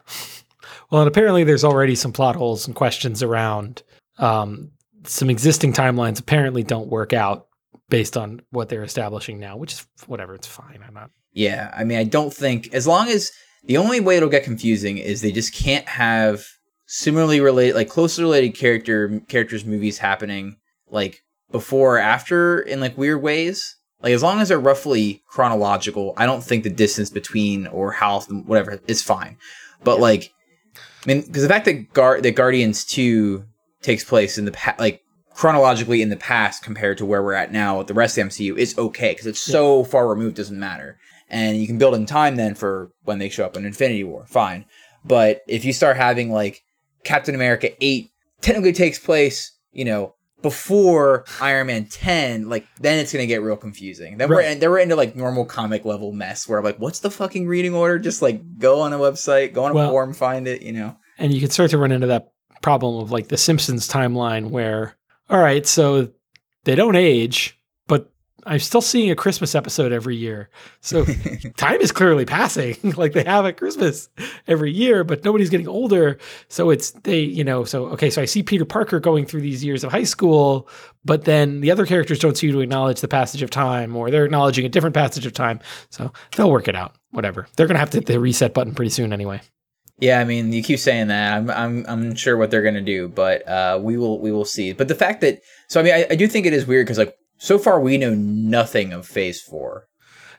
[SPEAKER 1] Well, and apparently there's already some plot holes and questions around um, some existing timelines. Apparently, don't work out based on what they're establishing now, which is whatever. It's fine. I'm not.
[SPEAKER 2] Yeah, I mean, I don't think as long as the only way it'll get confusing is they just can't have similarly related, like closely related character characters movies happening like before or after in like weird ways. Like as long as they're roughly chronological, I don't think the distance between or how whatever is fine. But yeah. like, I mean, because the fact that Gar- that Guardians two takes place in the past, like chronologically in the past compared to where we're at now with the rest of the MCU is okay because it's so far removed, doesn't matter. And you can build in time then for when they show up in Infinity War, fine. But if you start having like Captain America 8 technically takes place, you know, before Iron Man 10, like then it's gonna get real confusing. Then right. we're then we're into like normal comic level mess where I'm like, what's the fucking reading order? Just like go on a website, go on a well, forum, find it, you know.
[SPEAKER 1] And you can start to run into that problem of like the Simpsons timeline where, all right, so they don't age, I'm still seeing a Christmas episode every year. So [laughs] time is clearly passing. [laughs] like they have at Christmas every year, but nobody's getting older. So it's they, you know, so okay, so I see Peter Parker going through these years of high school, but then the other characters don't seem to acknowledge the passage of time or they're acknowledging a different passage of time. So they'll work it out. Whatever. They're gonna have to hit the reset button pretty soon anyway.
[SPEAKER 2] Yeah, I mean, you keep saying that. I'm I'm I'm sure what they're gonna do, but uh, we will we will see. But the fact that so I mean, I, I do think it is weird because like so far, we know nothing of Phase Four.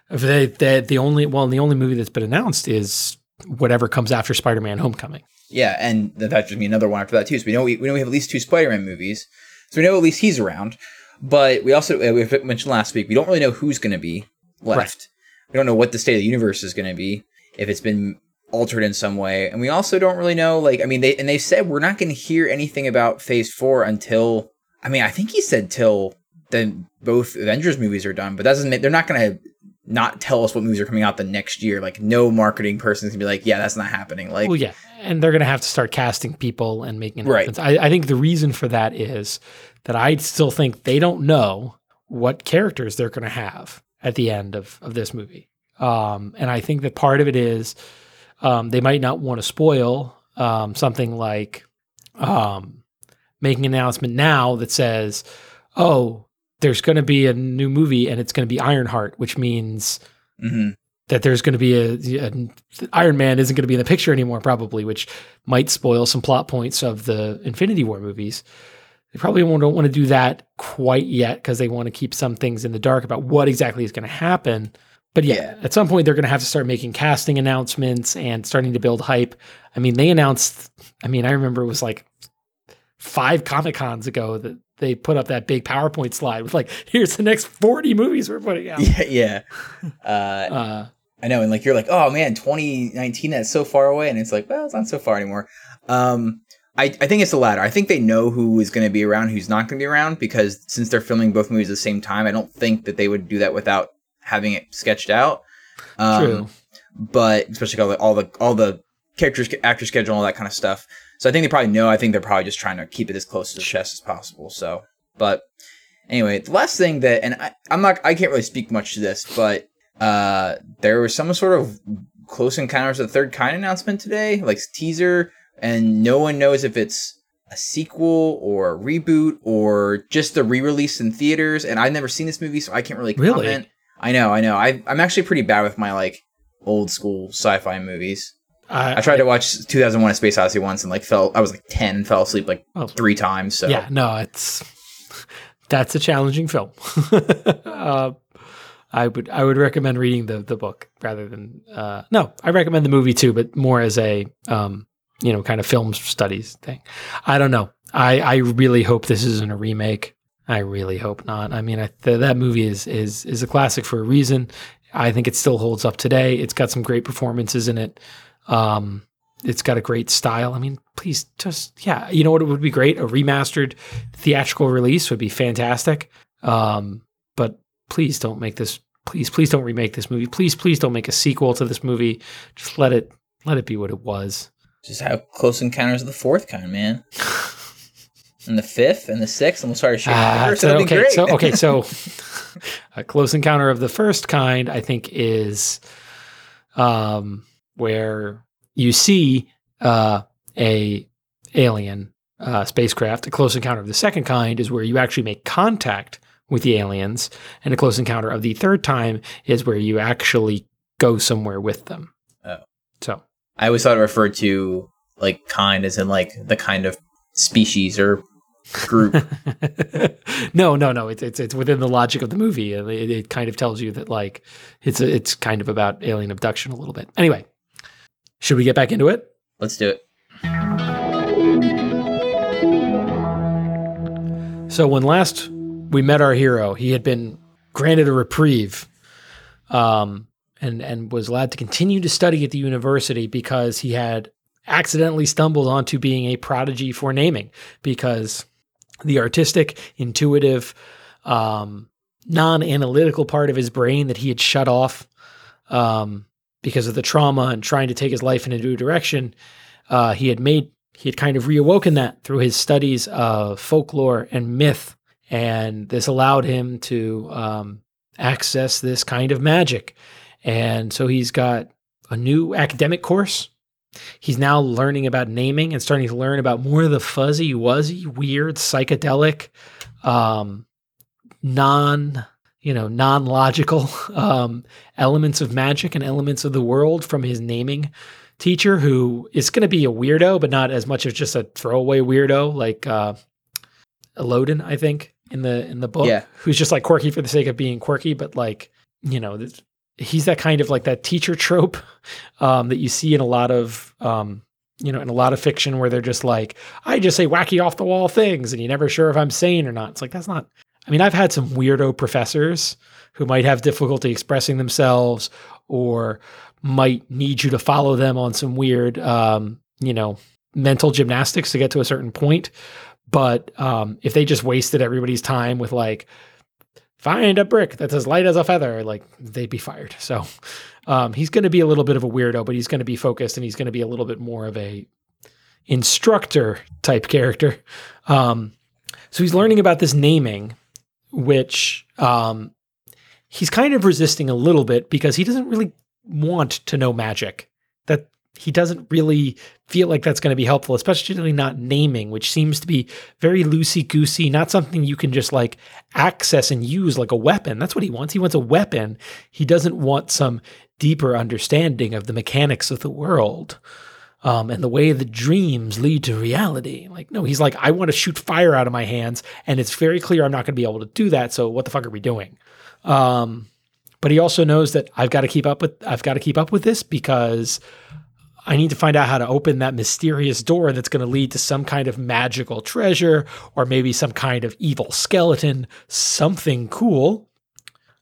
[SPEAKER 1] They, they, the only well, the only movie that's been announced is whatever comes after Spider-Man: Homecoming.
[SPEAKER 2] Yeah, and that just be another one after that too. So we know we, we know we have at least two Spider-Man movies, so we know at least he's around. But we also uh, we mentioned last week we don't really know who's going to be left. Right. We don't know what the state of the universe is going to be if it's been altered in some way, and we also don't really know. Like, I mean, they and they said we're not going to hear anything about Phase Four until. I mean, I think he said till then both Avengers movies are done, but that doesn't make, they're not going to not tell us what movies are coming out the next year. Like no marketing person's gonna be like, yeah, that's not happening. Like,
[SPEAKER 1] well, yeah, and they're gonna have to start casting people and making right. I, I think the reason for that is that I still think they don't know what characters they're gonna have at the end of of this movie, um, and I think that part of it is um, they might not want to spoil um, something like um, making an announcement now that says, oh there's going to be a new movie and it's going to be Ironheart, which means mm-hmm. that there's going to be a, a, Iron Man isn't going to be in the picture anymore, probably, which might spoil some plot points of the Infinity War movies. They probably don't want to do that quite yet because they want to keep some things in the dark about what exactly is going to happen. But yeah, yeah, at some point they're going to have to start making casting announcements and starting to build hype. I mean, they announced. I mean, I remember it was like five Comic Cons ago that they put up that big PowerPoint slide with like, here's the next 40 movies we're putting out.
[SPEAKER 2] Yeah, yeah. Uh, uh, I know, and like you're like, oh man, 2019, that's so far away, and it's like, well, it's not so far anymore. Um, I, I think it's the latter. I think they know who is going to be around, who's not going to be around, because since they're filming both movies at the same time, I don't think that they would do that without having it sketched out. Um, True. But especially all the all the all the characters, actor schedule, all that kind of stuff. So I think they probably know. I think they're probably just trying to keep it as close to the chest as possible. So, but anyway, the last thing that, and I, I'm not, I can't really speak much to this, but uh, there was some sort of close encounters of the third kind announcement today, like teaser, and no one knows if it's a sequel or a reboot or just a re-release in theaters. And I've never seen this movie, so I can't really comment. Really? I know, I know. I, I'm actually pretty bad with my like old school sci-fi movies. I, I tried to watch 2001: A Space Odyssey once and like fell. I was like 10 fell asleep like oh, three times. So
[SPEAKER 1] yeah, no, it's that's a challenging film. [laughs] uh, I would I would recommend reading the the book rather than uh, no. I recommend the movie too, but more as a um, you know kind of film studies thing. I don't know. I I really hope this isn't a remake. I really hope not. I mean, I, th- that movie is is is a classic for a reason. I think it still holds up today. It's got some great performances in it. Um, it's got a great style. I mean, please just yeah, you know what? It would be great. A remastered theatrical release would be fantastic. Um, but please don't make this. Please, please don't remake this movie. Please, please don't make a sequel to this movie. Just let it let it be what it was.
[SPEAKER 2] Just have Close Encounters of the Fourth Kind, man. [laughs] and the fifth and the sixth, and we'll start shooting.
[SPEAKER 1] Uh, so, okay, so okay, [laughs] so a close encounter of the first kind, I think, is um, where you see uh, a alien uh, spacecraft. A close encounter of the second kind is where you actually make contact with the aliens, and a close encounter of the third time is where you actually go somewhere with them.
[SPEAKER 2] Oh.
[SPEAKER 1] So
[SPEAKER 2] I always thought it referred to like kind as in like the kind of species or group. [laughs]
[SPEAKER 1] no, no, no. It's it's it's within the logic of the movie. It, it kind of tells you that like it's a, it's kind of about alien abduction a little bit. Anyway, should we get back into it?
[SPEAKER 2] Let's do it.
[SPEAKER 1] So when last we met our hero, he had been granted a reprieve, um, and and was allowed to continue to study at the university because he had accidentally stumbled onto being a prodigy for naming because the artistic, intuitive, um, non-analytical part of his brain that he had shut off um, because of the trauma and trying to take his life in a new direction. Uh, he had made he had kind of reawoken that through his studies of folklore and myth, and this allowed him to um, access this kind of magic. And so he's got a new academic course He's now learning about naming and starting to learn about more of the fuzzy, wuzzy, weird, psychedelic, um, non, you know, non-logical um, elements of magic and elements of the world from his naming teacher, who is going to be a weirdo, but not as much as just a throwaway weirdo like uh, Elodin, I think, in the in the book.
[SPEAKER 2] Yeah.
[SPEAKER 1] who's just like quirky for the sake of being quirky, but like you know, he's that kind of like that teacher trope um, that you see in a lot of um, you know in a lot of fiction where they're just like i just say wacky off the wall things and you're never sure if i'm sane or not it's like that's not i mean i've had some weirdo professors who might have difficulty expressing themselves or might need you to follow them on some weird um, you know mental gymnastics to get to a certain point but um, if they just wasted everybody's time with like find a brick that's as light as a feather, like they'd be fired. So um, he's going to be a little bit of a weirdo, but he's going to be focused and he's going to be a little bit more of a instructor type character. Um, so he's learning about this naming, which um, he's kind of resisting a little bit because he doesn't really want to know magic. That he doesn't really feel like that's going to be helpful, especially not naming, which seems to be very loosey goosey, not something you can just like access and use like a weapon. That's what he wants. He wants a weapon. He doesn't want some deeper understanding of the mechanics of the world. Um, and the way the dreams lead to reality. Like, no, he's like, I want to shoot fire out of my hands, and it's very clear I'm not going to be able to do that. So, what the fuck are we doing? Um, but he also knows that I've got to keep up with I've got to keep up with this because I need to find out how to open that mysterious door that's going to lead to some kind of magical treasure or maybe some kind of evil skeleton, something cool.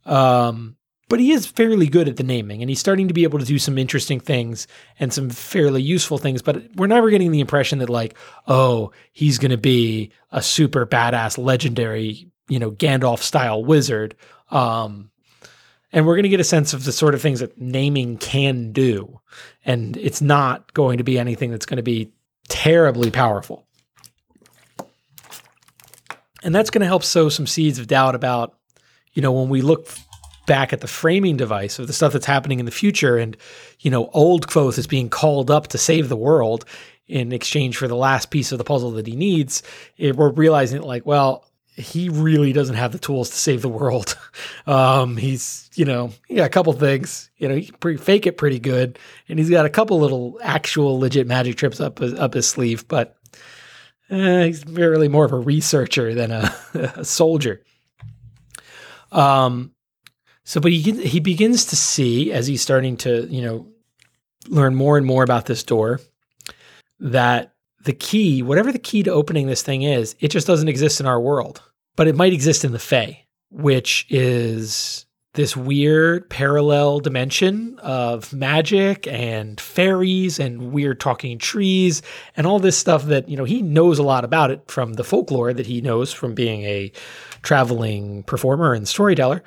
[SPEAKER 1] Um, but he is fairly good at the naming and he's starting to be able to do some interesting things and some fairly useful things. But we're never getting the impression that, like, oh, he's going to be a super badass, legendary, you know, Gandalf style wizard. Um, and we're going to get a sense of the sort of things that naming can do. And it's not going to be anything that's going to be terribly powerful. And that's going to help sow some seeds of doubt about, you know, when we look back at the framing device of the stuff that's happening in the future and, you know, old Kvothe is being called up to save the world in exchange for the last piece of the puzzle that he needs, it, we're realizing like, well, he really doesn't have the tools to save the world. [laughs] Um, he's, you know, yeah, a couple things, you know, he can fake it pretty good, and he's got a couple little actual legit magic trips up up his sleeve, but uh, he's really more of a researcher than a, [laughs] a soldier. Um, So, but he he begins to see as he's starting to you know learn more and more about this door that the key, whatever the key to opening this thing is, it just doesn't exist in our world, but it might exist in the Fae, which is this weird parallel dimension of magic and fairies and weird talking trees and all this stuff that, you know, he knows a lot about it from the folklore that he knows from being a traveling performer and storyteller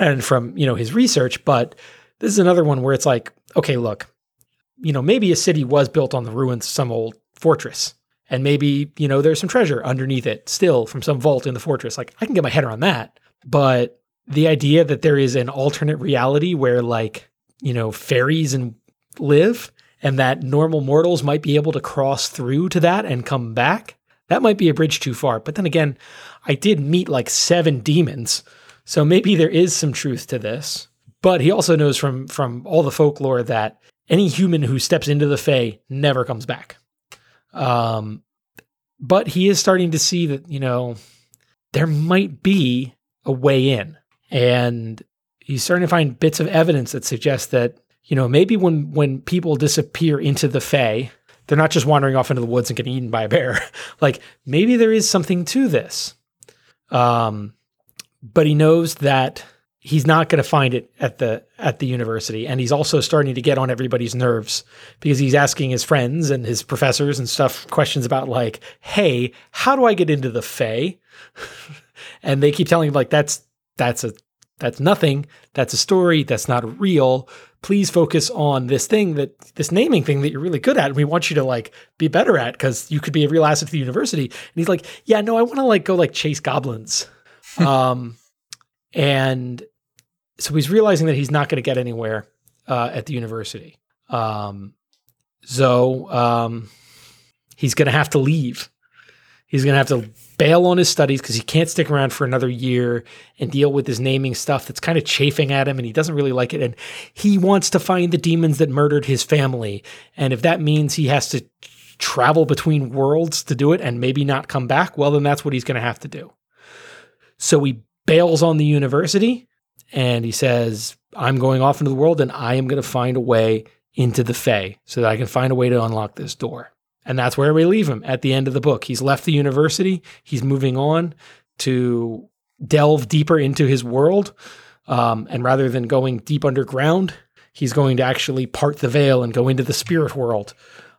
[SPEAKER 1] and from, you know, his research. But this is another one where it's like, okay, look, you know, maybe a city was built on the ruins of some old fortress. And maybe, you know, there's some treasure underneath it still from some vault in the fortress. Like, I can get my head around that. But the idea that there is an alternate reality where like you know fairies and live and that normal mortals might be able to cross through to that and come back that might be a bridge too far but then again i did meet like seven demons so maybe there is some truth to this but he also knows from from all the folklore that any human who steps into the Fae never comes back um but he is starting to see that you know there might be a way in and he's starting to find bits of evidence that suggest that you know maybe when when people disappear into the Fae, they're not just wandering off into the woods and getting eaten by a bear. [laughs] like maybe there is something to this. Um, but he knows that he's not going to find it at the at the university and he's also starting to get on everybody's nerves because he's asking his friends and his professors and stuff questions about like hey how do i get into the Fae [laughs] and they keep telling him like that's that's a that's nothing. That's a story. That's not real. Please focus on this thing that this naming thing that you're really good at. And we want you to like be better at because you could be a real asset to the university. And he's like, yeah, no, I want to like go like chase goblins. Um, and so he's realizing that he's not going to get anywhere uh, at the university. Um, so um, he's going to have to leave. He's going to have to bail on his studies because he can't stick around for another year and deal with his naming stuff that's kind of chafing at him and he doesn't really like it. And he wants to find the demons that murdered his family. And if that means he has to travel between worlds to do it and maybe not come back, well, then that's what he's going to have to do. So he bails on the university and he says, I'm going off into the world and I am going to find a way into the Fae so that I can find a way to unlock this door. And that's where we leave him at the end of the book. He's left the university, he's moving on to delve deeper into his world. Um, and rather than going deep underground, he's going to actually part the veil and go into the spirit world.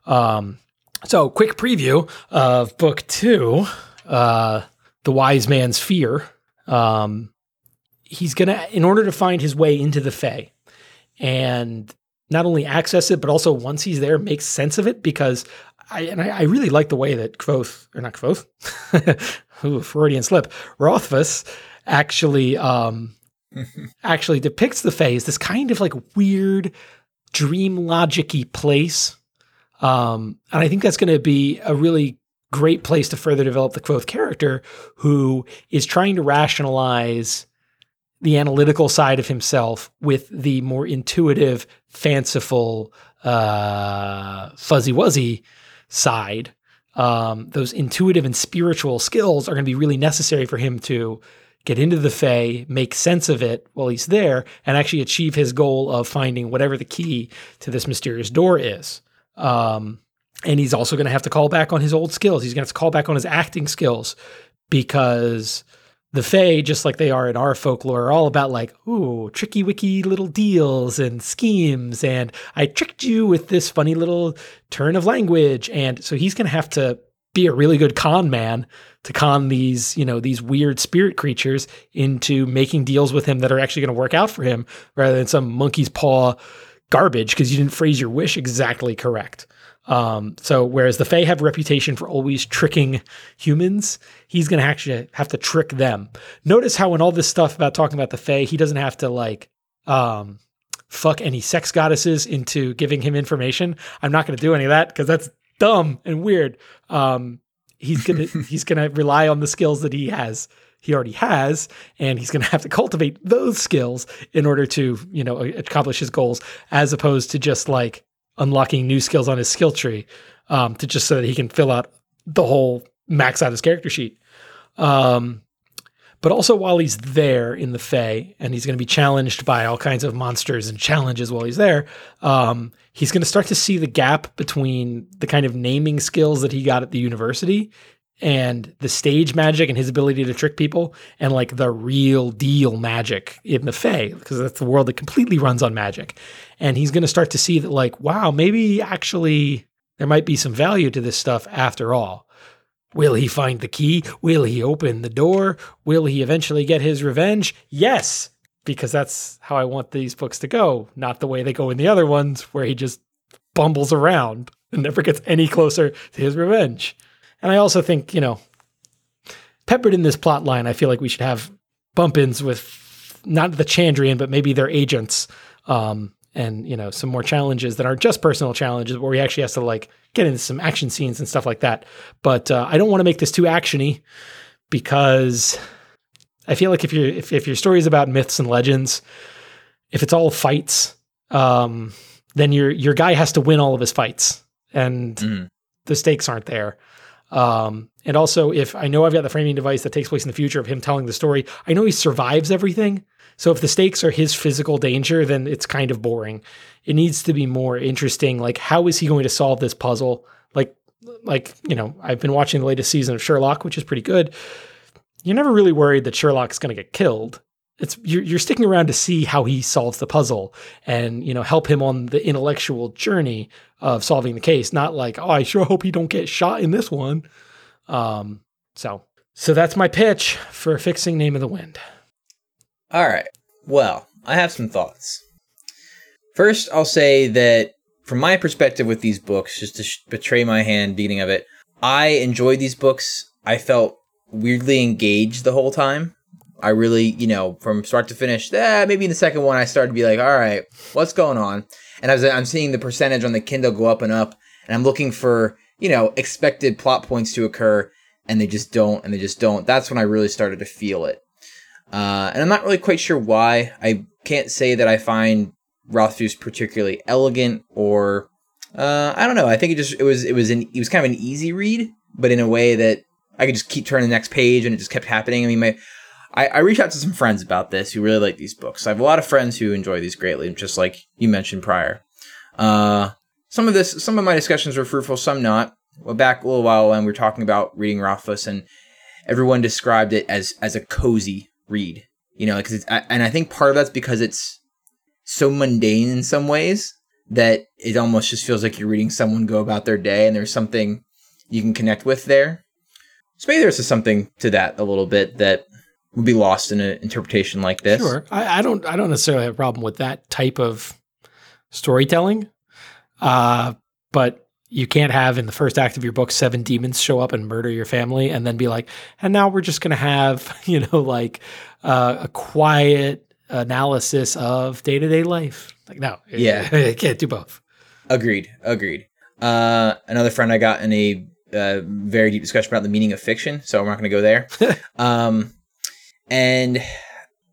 [SPEAKER 1] Um, so, quick preview of book two uh, The Wise Man's Fear. Um, he's going to, in order to find his way into the Fae and not only access it, but also once he's there, make sense of it because I, and I, I, really like the way that Kvothe, or not Kvothe, [laughs] ooh, Freudian slip, Rothfuss actually um, [laughs] actually depicts the Fae as this kind of like weird dream logicy place. Um, and I think that's going to be a really great place to further develop the Kvothe character who is trying to rationalize the analytical side of himself with the more intuitive, fanciful, uh, fuzzy wuzzy side, um, those intuitive and spiritual skills are going to be really necessary for him to get into the Fae, make sense of it while he's there, and actually achieve his goal of finding whatever the key to this mysterious door is. Um, and he's also going to have to call back on his old skills. He's going to have to call back on his acting skills because the Fae, just like they are in our folklore, are all about like, ooh, tricky wicky little deals and schemes. And I tricked you with this funny little turn of language. And so he's going to have to be a really good con man to con these, you know, these weird spirit creatures into making deals with him that are actually going to work out for him rather than some monkey's paw garbage because you didn't phrase your wish exactly correct. Um, so whereas the Fae have a reputation for always tricking humans, he's going to actually have to trick them. Notice how in all this stuff about talking about the Fae, he doesn't have to like um, fuck any sex goddesses into giving him information. I'm not going to do any of that because that's dumb and weird. Um, he's gonna [laughs] he's gonna rely on the skills that he has he already has and he's going to have to cultivate those skills in order to you know accomplish his goals as opposed to just like unlocking new skills on his skill tree um, to just so that he can fill out the whole max out his character sheet. Um, but also while he's there in the Fae, and he's going to be challenged by all kinds of monsters and challenges while he's there. Um, he's going to start to see the gap between the kind of naming skills that he got at the university and the stage magic and his ability to trick people and like the real deal magic in the Fae, because that's the world that completely runs on magic. And he's going to start to see that, like, wow, maybe actually there might be some value to this stuff after all. Will he find the key? Will he open the door? Will he eventually get his revenge? Yes, because that's how I want these books to go, not the way they go in the other ones where he just bumbles around and never gets any closer to his revenge. And I also think, you know, peppered in this plot line, I feel like we should have bump ins with not the Chandrian, but maybe their agents. Um, and, you know, some more challenges that aren't just personal challenges where he actually has to like get into some action scenes and stuff like that. But uh, I don't want to make this too actiony because I feel like if you if, if your story is about myths and legends, if it's all fights, um, then your your guy has to win all of his fights, and
[SPEAKER 2] Mhm.
[SPEAKER 1] the stakes aren't there. Um, and also, if I know I've got the framing device that takes place in the future of him telling the story, I know he survives everything. So if the stakes are his physical danger, then it's kind of boring. It needs to be more interesting. Like, how is he going to solve this puzzle? Like, like you know, I've been watching the latest season of Sherlock, which is pretty good. You're never really worried that Sherlock's going to get killed. It's you're, you're sticking around to see how he solves the puzzle and you know help him on the intellectual journey of solving the case. Not like, oh, I sure hope he don't get shot in this one. Um, so so that's my pitch for fixing Name of the Wind.
[SPEAKER 2] All right. Well, I have some thoughts. First, I'll say that from my perspective with these books, just to sh- betray my hand beginning of it, I enjoyed these books. I felt weirdly engaged the whole time. I really, you know, from start to finish, eh, maybe in the second one, I started to be like, all right, what's going on? And I was, I'm seeing the percentage on the Kindle go up and up, and I'm looking for, you know, expected plot points to occur, and they just don't, and they just don't. That's when I really started to feel it. Uh, and I'm not really quite sure why. I can't say that I find Rothfuss particularly elegant or uh, I don't know. I think it just it was it was an it was kind of an easy read, but in a way that I could just keep turning the next page and it just kept happening. I mean, my I, I reached out to some friends about this who really like these books. I have a lot of friends who enjoy these greatly, just like you mentioned prior. Uh, some of this, some of my discussions were fruitful, some not. Well, back a little while when we were talking about reading Rothfuss, and everyone described it as as a cozy read. You know, because and I think part of that's because it's so mundane in some ways that it almost just feels like you're reading someone go about their day, and there's something you can connect with there. So maybe there's something to that a little bit that would be lost in an interpretation like this.
[SPEAKER 1] Sure, I, I don't I don't necessarily have a problem with that type of storytelling, uh, but you can't have in the first act of your book seven demons show up and murder your family and then be like, and now we're just going to have [laughs] you know like uh, a quiet analysis of day to day life. Like no,
[SPEAKER 2] Yeah. [laughs]
[SPEAKER 1] you can't do both.
[SPEAKER 2] Agreed. Agreed. Uh, another friend I got in a uh, very deep discussion about the meaning of fiction, so I'm not going to go there. [laughs] um, and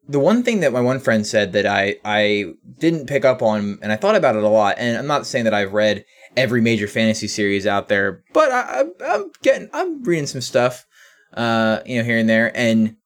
[SPEAKER 2] the one thing that my one friend said that I I didn't pick up on, and I thought about it a lot, and I'm not saying that I've read every major fantasy series out there, but I, I'm getting I'm reading some stuff, uh, you know, here and there, and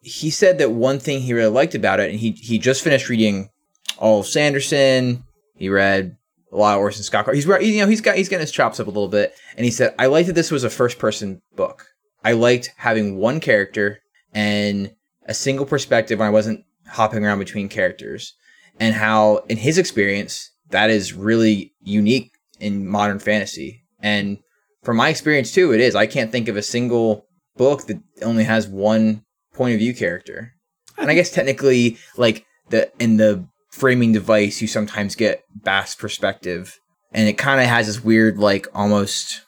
[SPEAKER 2] he said that one thing he really liked about it, and he he just finished reading all of Sanderson. He read a lot of Orson Scott. He's re- you know he's got he's getting his chops up a little bit, and he said I liked that this was a first person book. I liked having one character and a single perspective when I wasn't hopping around between characters, and how in his experience that is really unique in modern fantasy. And from my experience too, it is. I can't think of a single book that only has one point of view character. And I guess technically, like the in the framing device, you sometimes get Bast perspective, and it kind of has this weird, like almost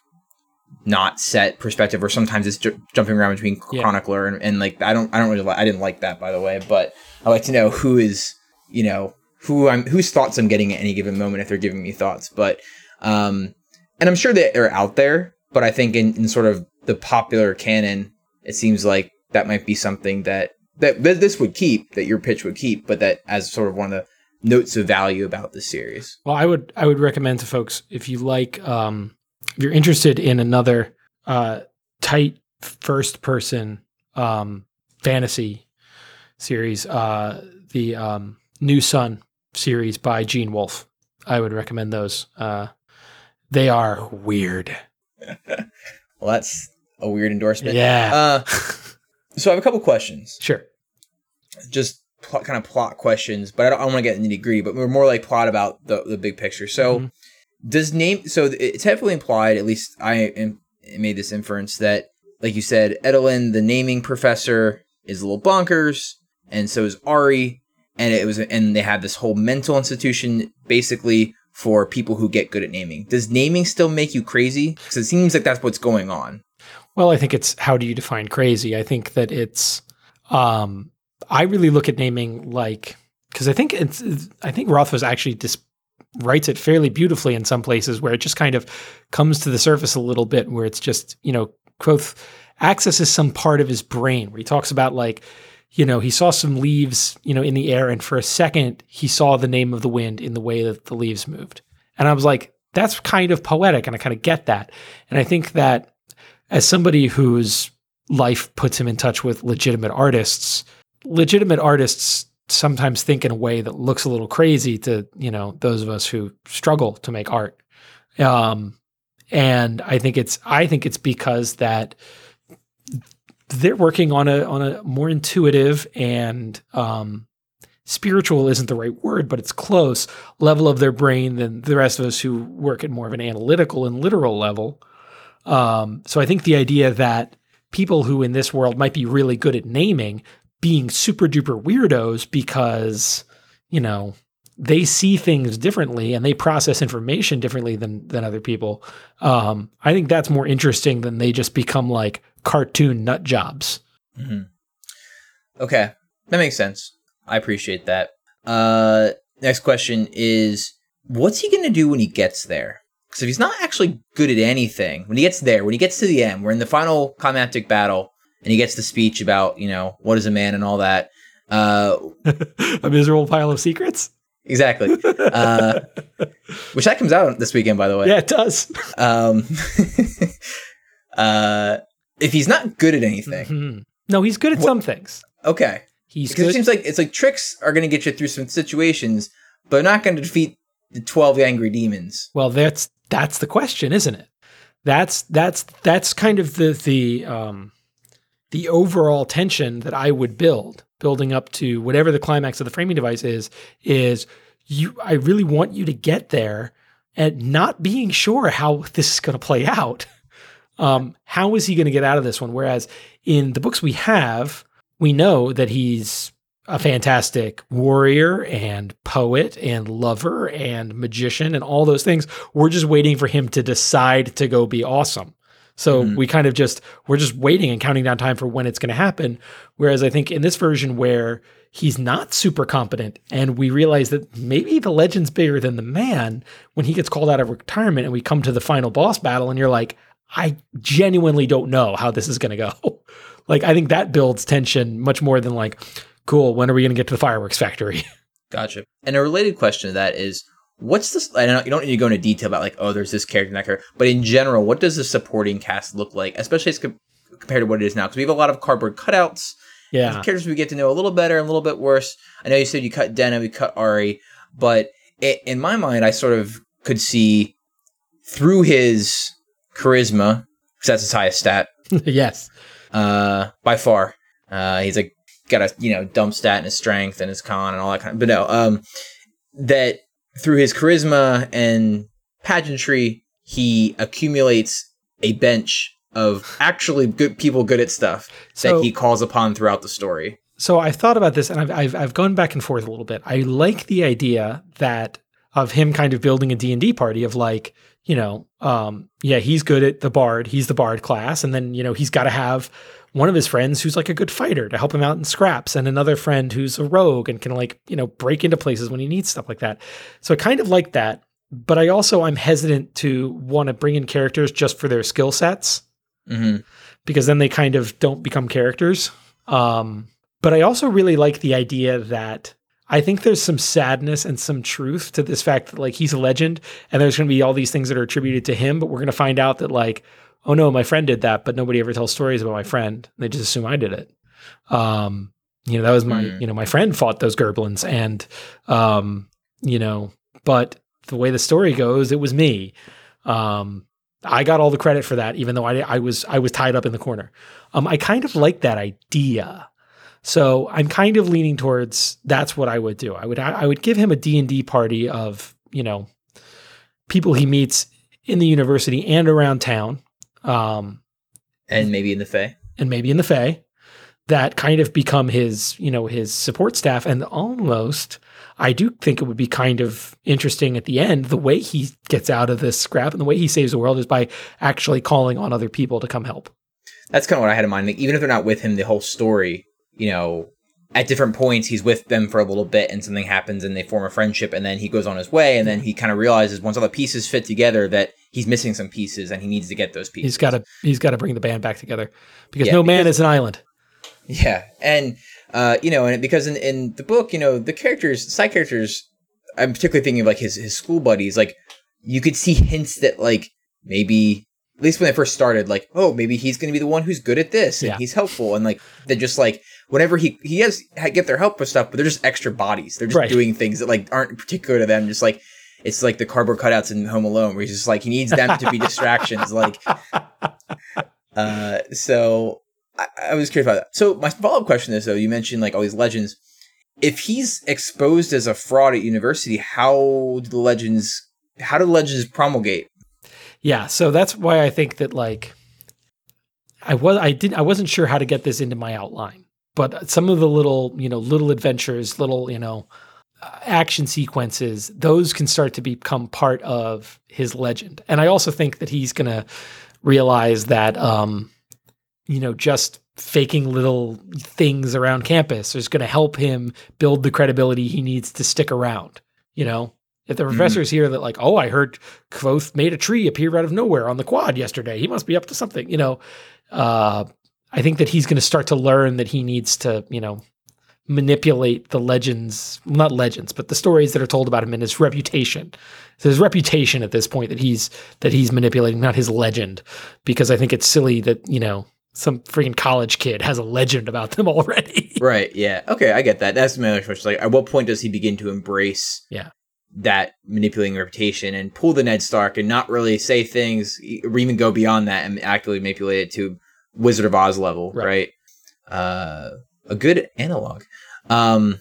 [SPEAKER 2] not set perspective, or sometimes it's ju- jumping around between
[SPEAKER 1] Yeah.
[SPEAKER 2] chronicler and, and like I don't I don't really like I didn't like that by the way, but I like to know who is you know who I'm whose thoughts I'm getting at any given moment if they're giving me thoughts, but um, and I'm sure that they're out there, but I think in, in sort of the popular canon, it seems like that might be something that that this would keep, that your pitch would keep, but that as sort of one of the notes of value about the series.
[SPEAKER 1] Well, I would I would recommend to folks if you like um, if you're interested in another uh, tight first person um, fantasy series, uh, the um, New Sun series by Gene Wolfe. I would recommend those. Uh, they are weird. [laughs]
[SPEAKER 2] well, that's a weird endorsement.
[SPEAKER 1] Yeah.
[SPEAKER 2] Uh, [laughs] so I have a couple questions.
[SPEAKER 1] Sure.
[SPEAKER 2] Just plot, kind of plot questions, but I don't, don't want to get into nitty gritty. But we're more like plot about the the big picture. So,
[SPEAKER 1] Mhm.
[SPEAKER 2] Does name? So it's heavily implied. At least I am, made this inference that, like you said, Elodin, the naming professor, is a little bonkers, and so is Auri. And it was, and they have this whole mental institution basically for people who get good at naming. Does naming still make you crazy? Because it seems like that's what's going on.
[SPEAKER 1] Well, I think it's how do you define crazy? I think that it's um I really look at naming like because I think it's I think roth was actually just writes it fairly beautifully in some places where it just kind of comes to the surface a little bit where it's just, you know, Kvothe accesses some part of his brain where he talks about like you know, he saw some leaves, you know, in the air, and for a second, he saw the name of the wind in the way that the leaves moved. And I was like, that's kind of poetic, and I kind of get that. And I think that as somebody whose life puts him in touch with legitimate artists, legitimate artists sometimes think in a way that looks a little crazy to, you know, those of us who struggle to make art. Um, and I think it's I think it's because that they're working on a on a more intuitive and um, spiritual isn't the right word, but it's close level of their brain than the rest of us who work at more of an analytical and literal level. Um, so I think the idea that people who in this world might be really good at naming being super duper weirdos because you know they see things differently and they process information differently than than other people. Um, I think that's more interesting than they just become like cartoon nut jobs.
[SPEAKER 2] hmm Okay, that makes sense. I appreciate that. Uh, next question is, what's he gonna do when he gets there? Because if he's not actually good at anything, when he gets there, when he gets to the end, we're in the final climactic battle, and he gets the speech about, you know, what is a man and all that. Uh, [laughs]
[SPEAKER 1] a miserable pile of secrets.
[SPEAKER 2] exactly. Uh, [laughs] which that comes out this weekend, by the way.
[SPEAKER 1] Yeah, it does.
[SPEAKER 2] Um, [laughs] uh, if he's not good at anything,
[SPEAKER 1] Mhm. No, he's good at
[SPEAKER 2] What-
[SPEAKER 1] some things.
[SPEAKER 2] okay.
[SPEAKER 1] He's
[SPEAKER 2] Because it seems like it's like tricks are going to get you through some situations, but not going to defeat the twelve angry demons.
[SPEAKER 1] well, that's that's the question, isn't it? That's that's that's kind of the the um the overall tension that I would build, building up to whatever the climax of the framing device is, is you I really want you to get there and not being sure how this is going to play out. Um, how is he going to get out of this one? Whereas in the books we have, we know that he's a fantastic warrior and poet and lover and magician and all those things. We're just waiting for him to decide to go be awesome. So
[SPEAKER 2] Mhm.
[SPEAKER 1] we kind of just we're just waiting and counting down time for when it's going to happen. Whereas I think in this version where he's not super competent and we realize that maybe the legend's bigger than the man when he gets called out of retirement and we come to the final boss battle and you're like I genuinely don't know how this is going to go. [laughs] like I think that builds tension much more than like cool when are we going to get to the fireworks factory? [laughs]
[SPEAKER 2] Gotcha. And a related question to that is, what's this? I don't. You don't need to go into detail about like, oh, there's this character and that character, but in general, what does the supporting cast look like, especially as com- compared to what it is now? Because we have a lot of cardboard cutouts.
[SPEAKER 1] yeah.
[SPEAKER 2] characters we get to know a little better and a little bit worse. I know you said you cut Denna, we cut Auri, but i in my mind, I sort of could see through his charisma, because that's his highest stat [laughs]
[SPEAKER 1] yes.
[SPEAKER 2] uh, by far. Uh, he's like got a you know dump stat and his strength and his con and all that kind of. But no, um, that through his charisma and pageantry, he accumulates a bench of actually good people good at stuff
[SPEAKER 1] So-
[SPEAKER 2] that he calls upon throughout the story.
[SPEAKER 1] So I thought about this and I've, I've I've gone back and forth a little bit. I like the idea that of him kind of building a D&D party of like, you know, um yeah, he's good at the bard, he's the bard class and then, you know, he's got to have one of his friends who's like a good fighter to help him out in scraps and another friend who's a rogue and can like, you know, break into places when he needs stuff like that. So I kind of like that, but I also I'm hesitant to want to bring in characters just for their skill sets
[SPEAKER 2] hmm
[SPEAKER 1] because then they kind of don't become characters. Um, but I also really like the idea that I think there's some sadness and some truth to this fact that like he's a legend and there's going to be all these things that are attributed to him, but we're going to find out that like, oh no, my friend did that, but nobody ever tells stories about my friend. They just assume I did it. Um, you know, that was my,
[SPEAKER 2] Mm.
[SPEAKER 1] you know, my friend fought those Gerblins and, um, you know, but the way the story goes, it was me. Um, I got all the credit for that, even though I, I was, I was tied up in the corner. Um, I kind of like that idea. So I'm kind of leaning towards that's what I would do. I would, I would give him a D&D party of, you know, people he meets in the university and around town. Um,
[SPEAKER 2] And maybe in the Fae.
[SPEAKER 1] and maybe in the Fae that kind of become his, you know, his support staff. And almost, I do think it would be kind of interesting at the end. The way he gets out of this scrap and the way he saves the world is by actually calling on other people to come help.
[SPEAKER 2] That's kind of what I had in mind. Like, even if they're not with him the whole story, you know, at different points he's with them for a little bit and something happens and they form a friendship and then he goes on his way and then he kind of realizes once all the pieces fit together that he's missing some pieces and he needs to get those pieces.
[SPEAKER 1] He's got to he's got to bring the band back together because
[SPEAKER 2] Yeah,
[SPEAKER 1] no man
[SPEAKER 2] because-
[SPEAKER 1] is an island.
[SPEAKER 2] Yeah, and uh, you know, and because in, in the book, you know, the characters, side characters, I'm particularly thinking of like his his school buddies. Like you could see hints that like maybe at least when they first started, like oh maybe he's going to be the one who's good at this and
[SPEAKER 1] Yeah.
[SPEAKER 2] he's helpful, and like they're just like whenever he he has get their help with stuff, but they're just extra bodies. They're just
[SPEAKER 1] Right.
[SPEAKER 2] doing things that like aren't particular to them. Just like it's like the cardboard cutouts in Home Alone, where he's just like he needs them to be [laughs] distractions. Like uh, so I, I was curious about that. So my follow up question is though, you mentioned like all these legends. If he's exposed as a fraud at university, how do the legends how do the legends promulgate?
[SPEAKER 1] Yeah, so that's why I think that like I was I didn't I wasn't sure how to get this into my outline, but some of the little you know little adventures, little you know action sequences, those can start to become part of his legend. And I also think that he's gonna realize that um, you know just faking little things around campus is going to help him build the credibility he needs to stick around. You know, if the professors hear that, like, oh, I heard Kvothe made a tree appear out of nowhere on the quad yesterday, he must be up to something. You know, uh, I think that he's going to start to learn that he needs to, you know, manipulate the legends, not legends, but the stories that are told about him and his reputation. So his reputation at this point that he's that he's manipulating, not his legend, because I think it's silly that you know some freaking college kid has a legend about them [laughs] already.
[SPEAKER 2] Right. Yeah. Okay, I get that. That's my other question. Like, at what point does he begin to embrace
[SPEAKER 1] Yeah.
[SPEAKER 2] that manipulating reputation and pull the Ned Stark and not really say things or even go beyond that and actively manipulate it to Wizard of Oz level,
[SPEAKER 1] Right.
[SPEAKER 2] right? Uh, a good analog. Um,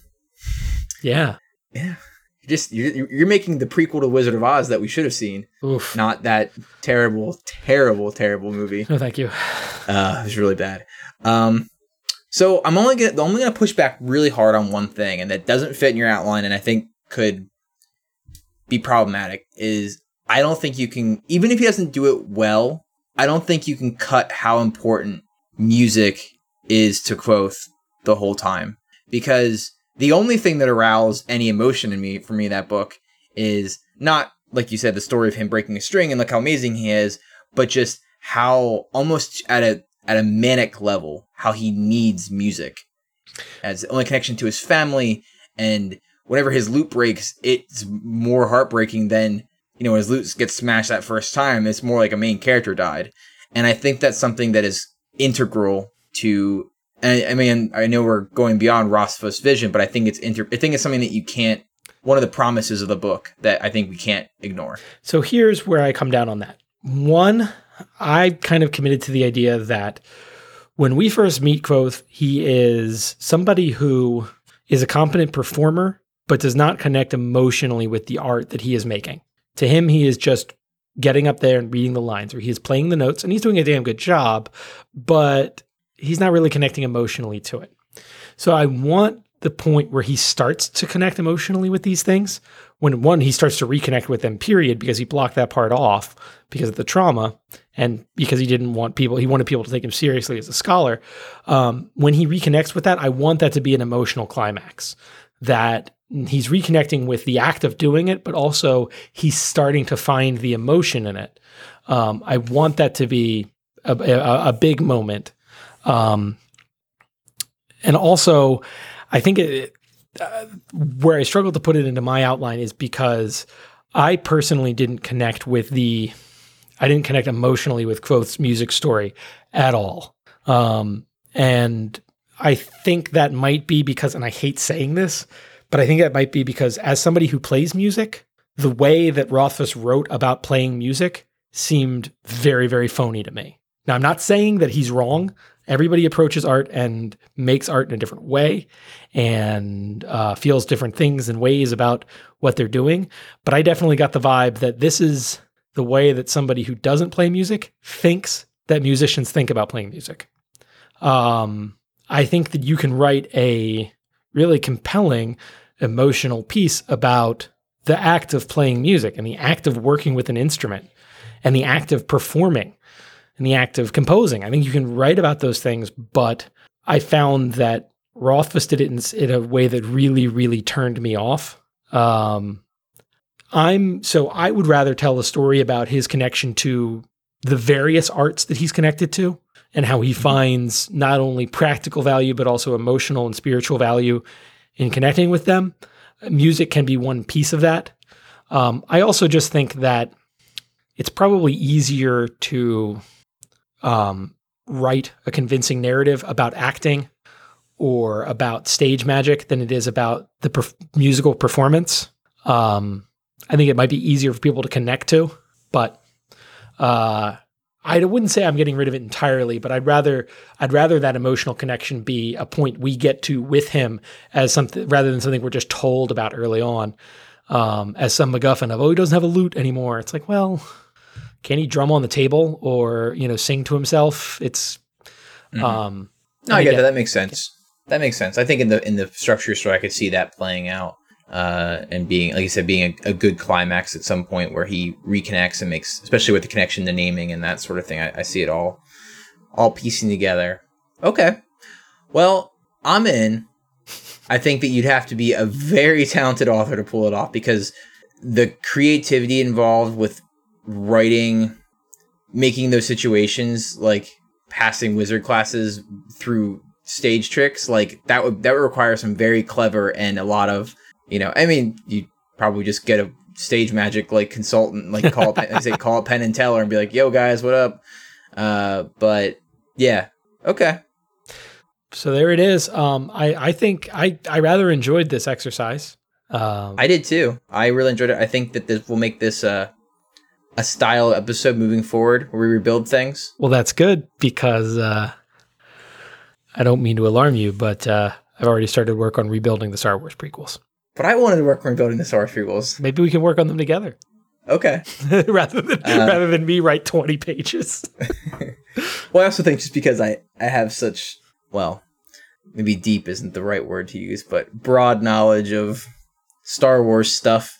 [SPEAKER 1] yeah.
[SPEAKER 2] yeah. You're just you're, you're making the prequel to Wizard of Oz that we should have seen,
[SPEAKER 1] Oof.
[SPEAKER 2] not that terrible, terrible, terrible movie.
[SPEAKER 1] No, thank you.
[SPEAKER 2] Uh, it was really bad. Um, so I'm only gonna I'm only gonna push back really hard on one thing, and that doesn't fit in your outline, and I think could be problematic. Is I don't think you can, even if he doesn't do it well, I don't think you can cut how important music is to Kvothe the whole time. Because the only thing that aroused any emotion in me for me that book is not like you said the story of him breaking a string and look how amazing he is, but just how almost at a at a manic level how he needs music. As the only connection to his family and whenever his lute breaks it's more heartbreaking than you know when his lute gets smashed that first time it's more like a main character died. And i think that's something that is integral to and i mean i know we're going beyond rothfuss vision but i think it's inter- i think it's something that you can't one of the promises of the book that i think we can't ignore
[SPEAKER 1] So here's where I come down on that. One, I kind of committed to the idea that when we first meet Kvothe, he is somebody who is a competent performer, but does not connect emotionally with the art that he is making. To him, he is just getting up there and reading the lines, or he is playing the notes, and he's doing a damn good job, but he's not really connecting emotionally to it. So I want the point where he starts to connect emotionally with these things. When one, he starts to reconnect with them, period, because he blocked that part off because of the trauma and because he didn't want people, he wanted people to take him seriously as a scholar. Um, when he reconnects with that, I want that to be an emotional climax that he's reconnecting with the act of doing it, but also he's starting to find the emotion in it. Um, I want that to be a, a, a big moment. Um, and also, I think it, uh, where I struggled to put it into my outline is because I personally didn't connect with the, I didn't connect emotionally with Kvothe's music story at all. Um, and I think that might be because, and I hate saying this, but I think that might be because as somebody who plays music, the way that Rothfuss wrote about playing music seemed very, very phony to me. Now, I'm not saying that he's wrong. Everybody approaches art and makes art in a different way and uh, feels different things and ways about what they're doing. But I definitely got the vibe that this is the way that somebody who doesn't play music thinks that musicians think about playing music. Um, I think that you can write a really compelling emotional piece about the act of playing music and the act of working with an instrument and the act of performing and the act of composing. I think you can write about those things, but I found that Rothfuss did it in, in a way that really, really turned me off. Um, I'm so I would rather tell a story about his connection to the various arts that he's connected to and how he finds not only practical value but also emotional and spiritual value in connecting with them. Music can be one piece of that. Um, I also just think that it's probably easier to um, write a convincing narrative about acting or about stage magic than it is about the musical performance. Um, I think it might be easier for people to connect to, but uh, I wouldn't say I'm getting rid of it entirely, but I'd rather I'd rather that emotional connection be a point we get to with him as something rather than something we're just told about early on um, as some MacGuffin of oh he doesn't have a lute anymore. It's like well, can he drum on the table or you know sing to himself? It's
[SPEAKER 2] Mhm.
[SPEAKER 1] um,
[SPEAKER 2] No, I
[SPEAKER 1] I
[SPEAKER 2] get that. That makes sense. That makes sense. I think in the in the structure story, I could see that playing out uh, and being, like you said, being a, a good climax at some point where he reconnects and makes, especially with the connection to naming and that sort of thing. I, I see it all, all piecing together. Okay, well, I'm in. I think that you'd have to be a very [laughs] talented author to pull it off because the creativity involved with writing, making those situations like passing wizard classes through stage tricks like that would that would require some very clever and a lot of you know i mean you probably just get a stage magic like consultant like [laughs] call it, I say call it penn and teller and be like yo guys what up uh but yeah okay
[SPEAKER 1] so there it is. Um, I I think I I rather enjoyed this exercise. Um,
[SPEAKER 2] i did too i really enjoyed it i think that this will make this uh a style episode moving forward where we rebuild things
[SPEAKER 1] Well, that's good because uh, I don't mean to alarm you, but uh, I've already started work on rebuilding the Star Wars prequels.
[SPEAKER 2] but i wanted to work on rebuilding the star Wars prequels
[SPEAKER 1] Maybe we can work on them together
[SPEAKER 2] okay [laughs]
[SPEAKER 1] rather than
[SPEAKER 2] Uh,
[SPEAKER 1] rather than me write twenty pages. [laughs]
[SPEAKER 2] Well, I also think just because I I have such well, maybe deep isn't the right word to use, but broad knowledge of Star Wars stuff,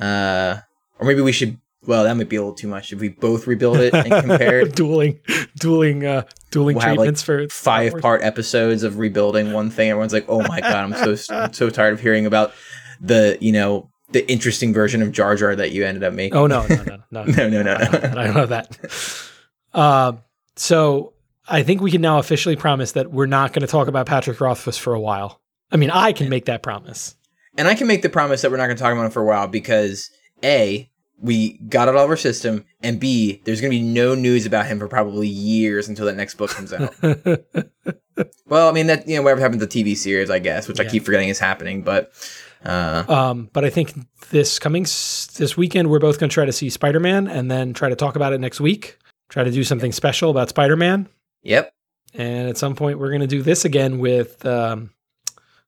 [SPEAKER 2] uh, or maybe we should. Well, that might be a little too much if we both rebuild it and compare it. [laughs]
[SPEAKER 1] dueling, dueling, uh, dueling
[SPEAKER 2] We'll have, like,
[SPEAKER 1] treatments for
[SPEAKER 2] five part episodes of rebuilding one thing. Everyone's like, "Oh my god, I'm so [laughs] I'm so tired of hearing about the you know the interesting version of Jar Jar that you ended up making."
[SPEAKER 1] Oh no, no, no, [laughs] no,
[SPEAKER 2] No, no, no,
[SPEAKER 1] I don't-
[SPEAKER 2] no.
[SPEAKER 1] I don't have that. Um, so I think we can now officially promise that we're not going to talk about Patrick Rothfuss for a while. I mean, I can make that promise.
[SPEAKER 2] And I can make the promise that we're not going to talk about it for a while because A, we got it all of our system, and B, there's going to be no news about him for probably years until that next book comes out. [laughs] well, I mean that you know whatever happened to the TV series, I guess, which I keep forgetting is happening, but uh,
[SPEAKER 1] Um, but I think this coming s- this weekend, we're both going to try to see Spider Man and then try to talk about it next week. Try to do something special about Spider Man,
[SPEAKER 2] yep,
[SPEAKER 1] and at some point, we're going to do this again with um,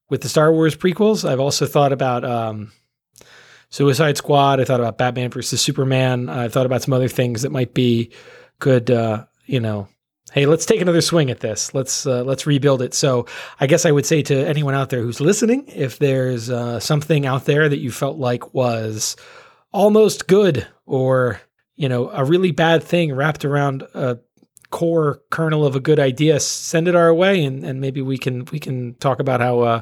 [SPEAKER 1] with the Star Wars prequels. I've also thought about um, Suicide Squad. I thought about Batman versus Superman. I thought about some other things that might be good. Uh, you know, hey, let's take another swing at this. Let's uh, let's rebuild it. So I guess I would say to anyone out there who's listening, if there's uh, something out there that you felt like was almost good or you know a really bad thing wrapped around a core kernel of a good idea, send it our way, and, and maybe we can we can talk about how uh,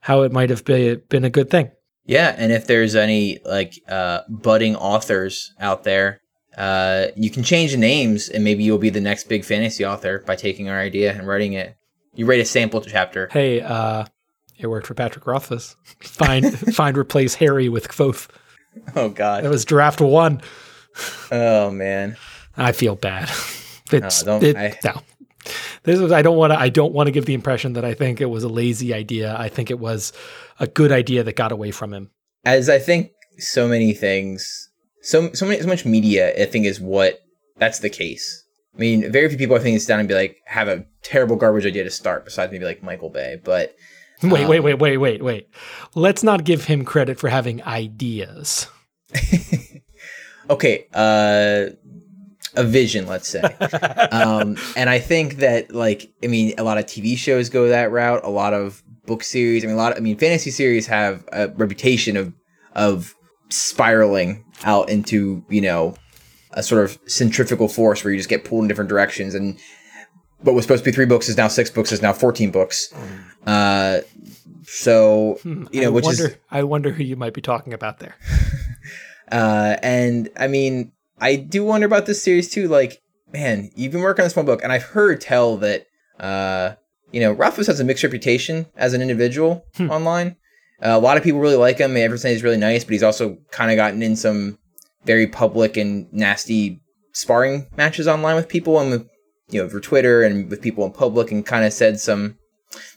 [SPEAKER 1] how it might have been been a good thing.
[SPEAKER 2] Yeah. And if there's any like uh, budding authors out there, uh, you can change the names, and maybe you'll be the next big fantasy author by taking our idea and writing it. You write a sample chapter.
[SPEAKER 1] Hey, uh, it worked for Patrick Rothfuss. Find [laughs] find replace Harry with Kvothe.
[SPEAKER 2] Oh
[SPEAKER 1] That
[SPEAKER 2] God.
[SPEAKER 1] was draft one.
[SPEAKER 2] Oh man.
[SPEAKER 1] I feel bad. It's
[SPEAKER 2] don't-
[SPEAKER 1] it,
[SPEAKER 2] I-
[SPEAKER 1] no. This was I don't want to I don't want to give the impression that I think it was a lazy idea. I think it was a good idea that got away from him.
[SPEAKER 2] As I think so many things, so so many so much media, I think is what that's the case. I mean, very few people I think sit down and be like have a terrible garbage idea to start, besides maybe like Michael Bay. But
[SPEAKER 1] Wait,
[SPEAKER 2] Um,
[SPEAKER 1] wait, wait, wait, wait, wait. Let's not give him credit for having ideas. [laughs]
[SPEAKER 2] okay, uh, a vision, let's say. um, and I think that like I mean, a lot of TV shows go that route. A lot of book series. I mean, a lot. Of, I mean, fantasy series have a reputation of of spiraling out into you know a sort of centrifugal force where you just get pulled in different directions and what was supposed to be three books is now six books is now 14 books uh so you know
[SPEAKER 1] I
[SPEAKER 2] which
[SPEAKER 1] wonder,
[SPEAKER 2] is
[SPEAKER 1] I wonder who you might be talking about there. [laughs]
[SPEAKER 2] uh, and I mean, I do wonder about this series too. Like, man, you've been working on this one book, and I've heard tell that, uh, you know, Rothfuss has a mixed reputation as an individual
[SPEAKER 1] Hmm.
[SPEAKER 2] online. Uh, a lot of people really like him. Everyone says he's really nice, but he's also kind of gotten in some very public and nasty sparring matches online with people and with, you know, for Twitter and with people in public, and kind of said some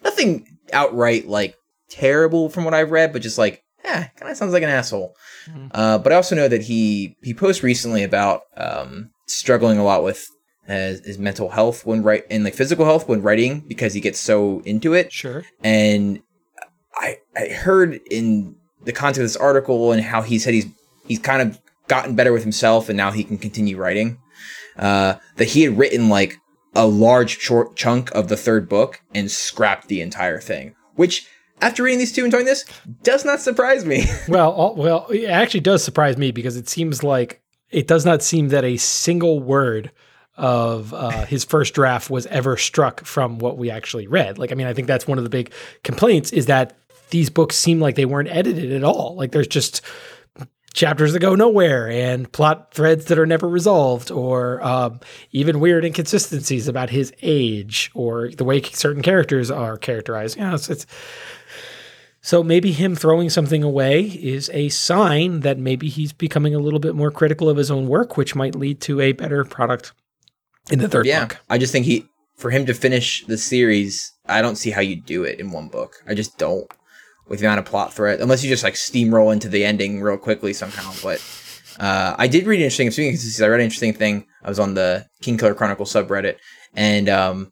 [SPEAKER 2] nothing outright like terrible from what I've read, but just like, eh, kind of sounds like an asshole.
[SPEAKER 1] Mhm.
[SPEAKER 2] Uh, but I also know that he he posted recently about um, struggling a lot with his, his mental health when write and like physical health when writing because he gets so into it.
[SPEAKER 1] Sure.
[SPEAKER 2] And I I heard in the context of this article and how he said he's he's kind of gotten better with himself and now he can continue writing. Uh, that he had written like a large short chunk of the third book and scrapped the entire thing, which after reading these two and doing this does not surprise me. [laughs]
[SPEAKER 1] Well, all, well, it actually does surprise me because it seems like it does not seem that a single word of uh, his first draft was ever struck from what we actually read. Like, I mean, I think that's one of the big complaints is that these books seem like they weren't edited at all. Like, there's just chapters that go nowhere and plot threads that are never resolved, or um, even weird inconsistencies about his age or the way certain characters are characterized. You know, it's, it's so maybe him throwing something away is a sign that maybe he's becoming a little bit more critical of his own work, which might lead to a better product in the third
[SPEAKER 2] yeah,
[SPEAKER 1] book.
[SPEAKER 2] I just think he for him to finish the series, I don't see how you do it in one book. I just don't with the amount of plot thread, unless you just like steamroll into the ending real quickly somehow. But uh, I did read an interesting. Speaking of I read an interesting thing. I was on the Kingkiller Chronicle subreddit, and um,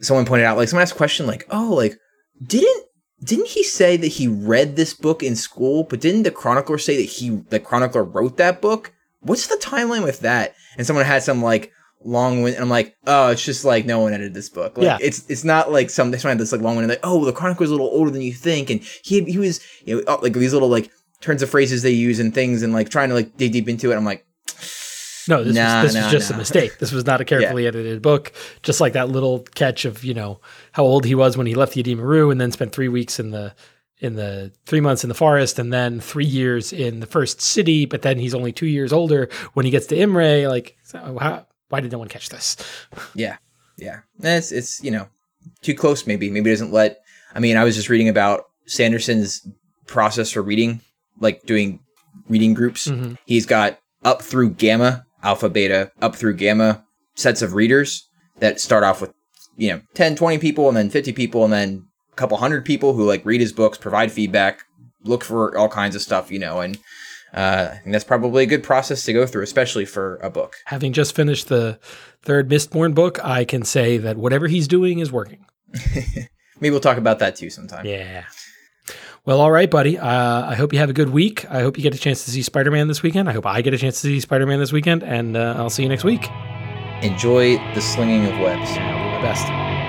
[SPEAKER 2] someone pointed out like someone asked a question like, "Oh, like didn't." Didn't he say that he read this book in school? But didn't the chronicler say that he, the chronicler, wrote that book? What's the timeline with that? And someone had some like long wind, and I'm like, oh, it's just like no one edited this book. Like,
[SPEAKER 1] Yeah.
[SPEAKER 2] it's it's not like some someone had this like long wind, and like oh, the chronicler's a little older than you think, and he he was you know oh, like these little like turns of phrases they use and things, and like trying to like dig deep into it. I'm like,
[SPEAKER 1] No, this
[SPEAKER 2] Nah,
[SPEAKER 1] was this was just a mistake. This was not a [laughs] carefully edited book. Just like that little catch of you know how old he was when he left the Edema Ruh and then spent three weeks in the in the three months in the forest and then three years in the first city. But then he's only two years older when he gets to Imre. Like, so how, why did no one catch this? [laughs]
[SPEAKER 2] yeah, yeah, it's it's you know too close. Maybe maybe it doesn't let. I mean, I was just reading about Sanderson's process for reading, like doing reading groups.
[SPEAKER 1] Mhm.
[SPEAKER 2] He's got up through gamma, alpha, beta, up through gamma sets of readers that start off with, you know, 10, 20 people and then 50 people and then a couple hundred people who like read his books, provide feedback, look for all kinds of stuff, you know, and uh, I think that's probably a good process to go through, especially for a book.
[SPEAKER 1] Having just finished the third Mistborn book, I can say that whatever he's doing is working. [laughs]
[SPEAKER 2] Maybe we'll talk about that too sometime.
[SPEAKER 1] Yeah. Well, all right, buddy. Uh, I hope you have a good week. I hope you get a chance to see Spider Man this weekend. I hope I get a chance to see Spider Man this weekend, and uh, I'll see you next week.
[SPEAKER 2] Enjoy the slinging of webs.
[SPEAKER 1] I'll do my best.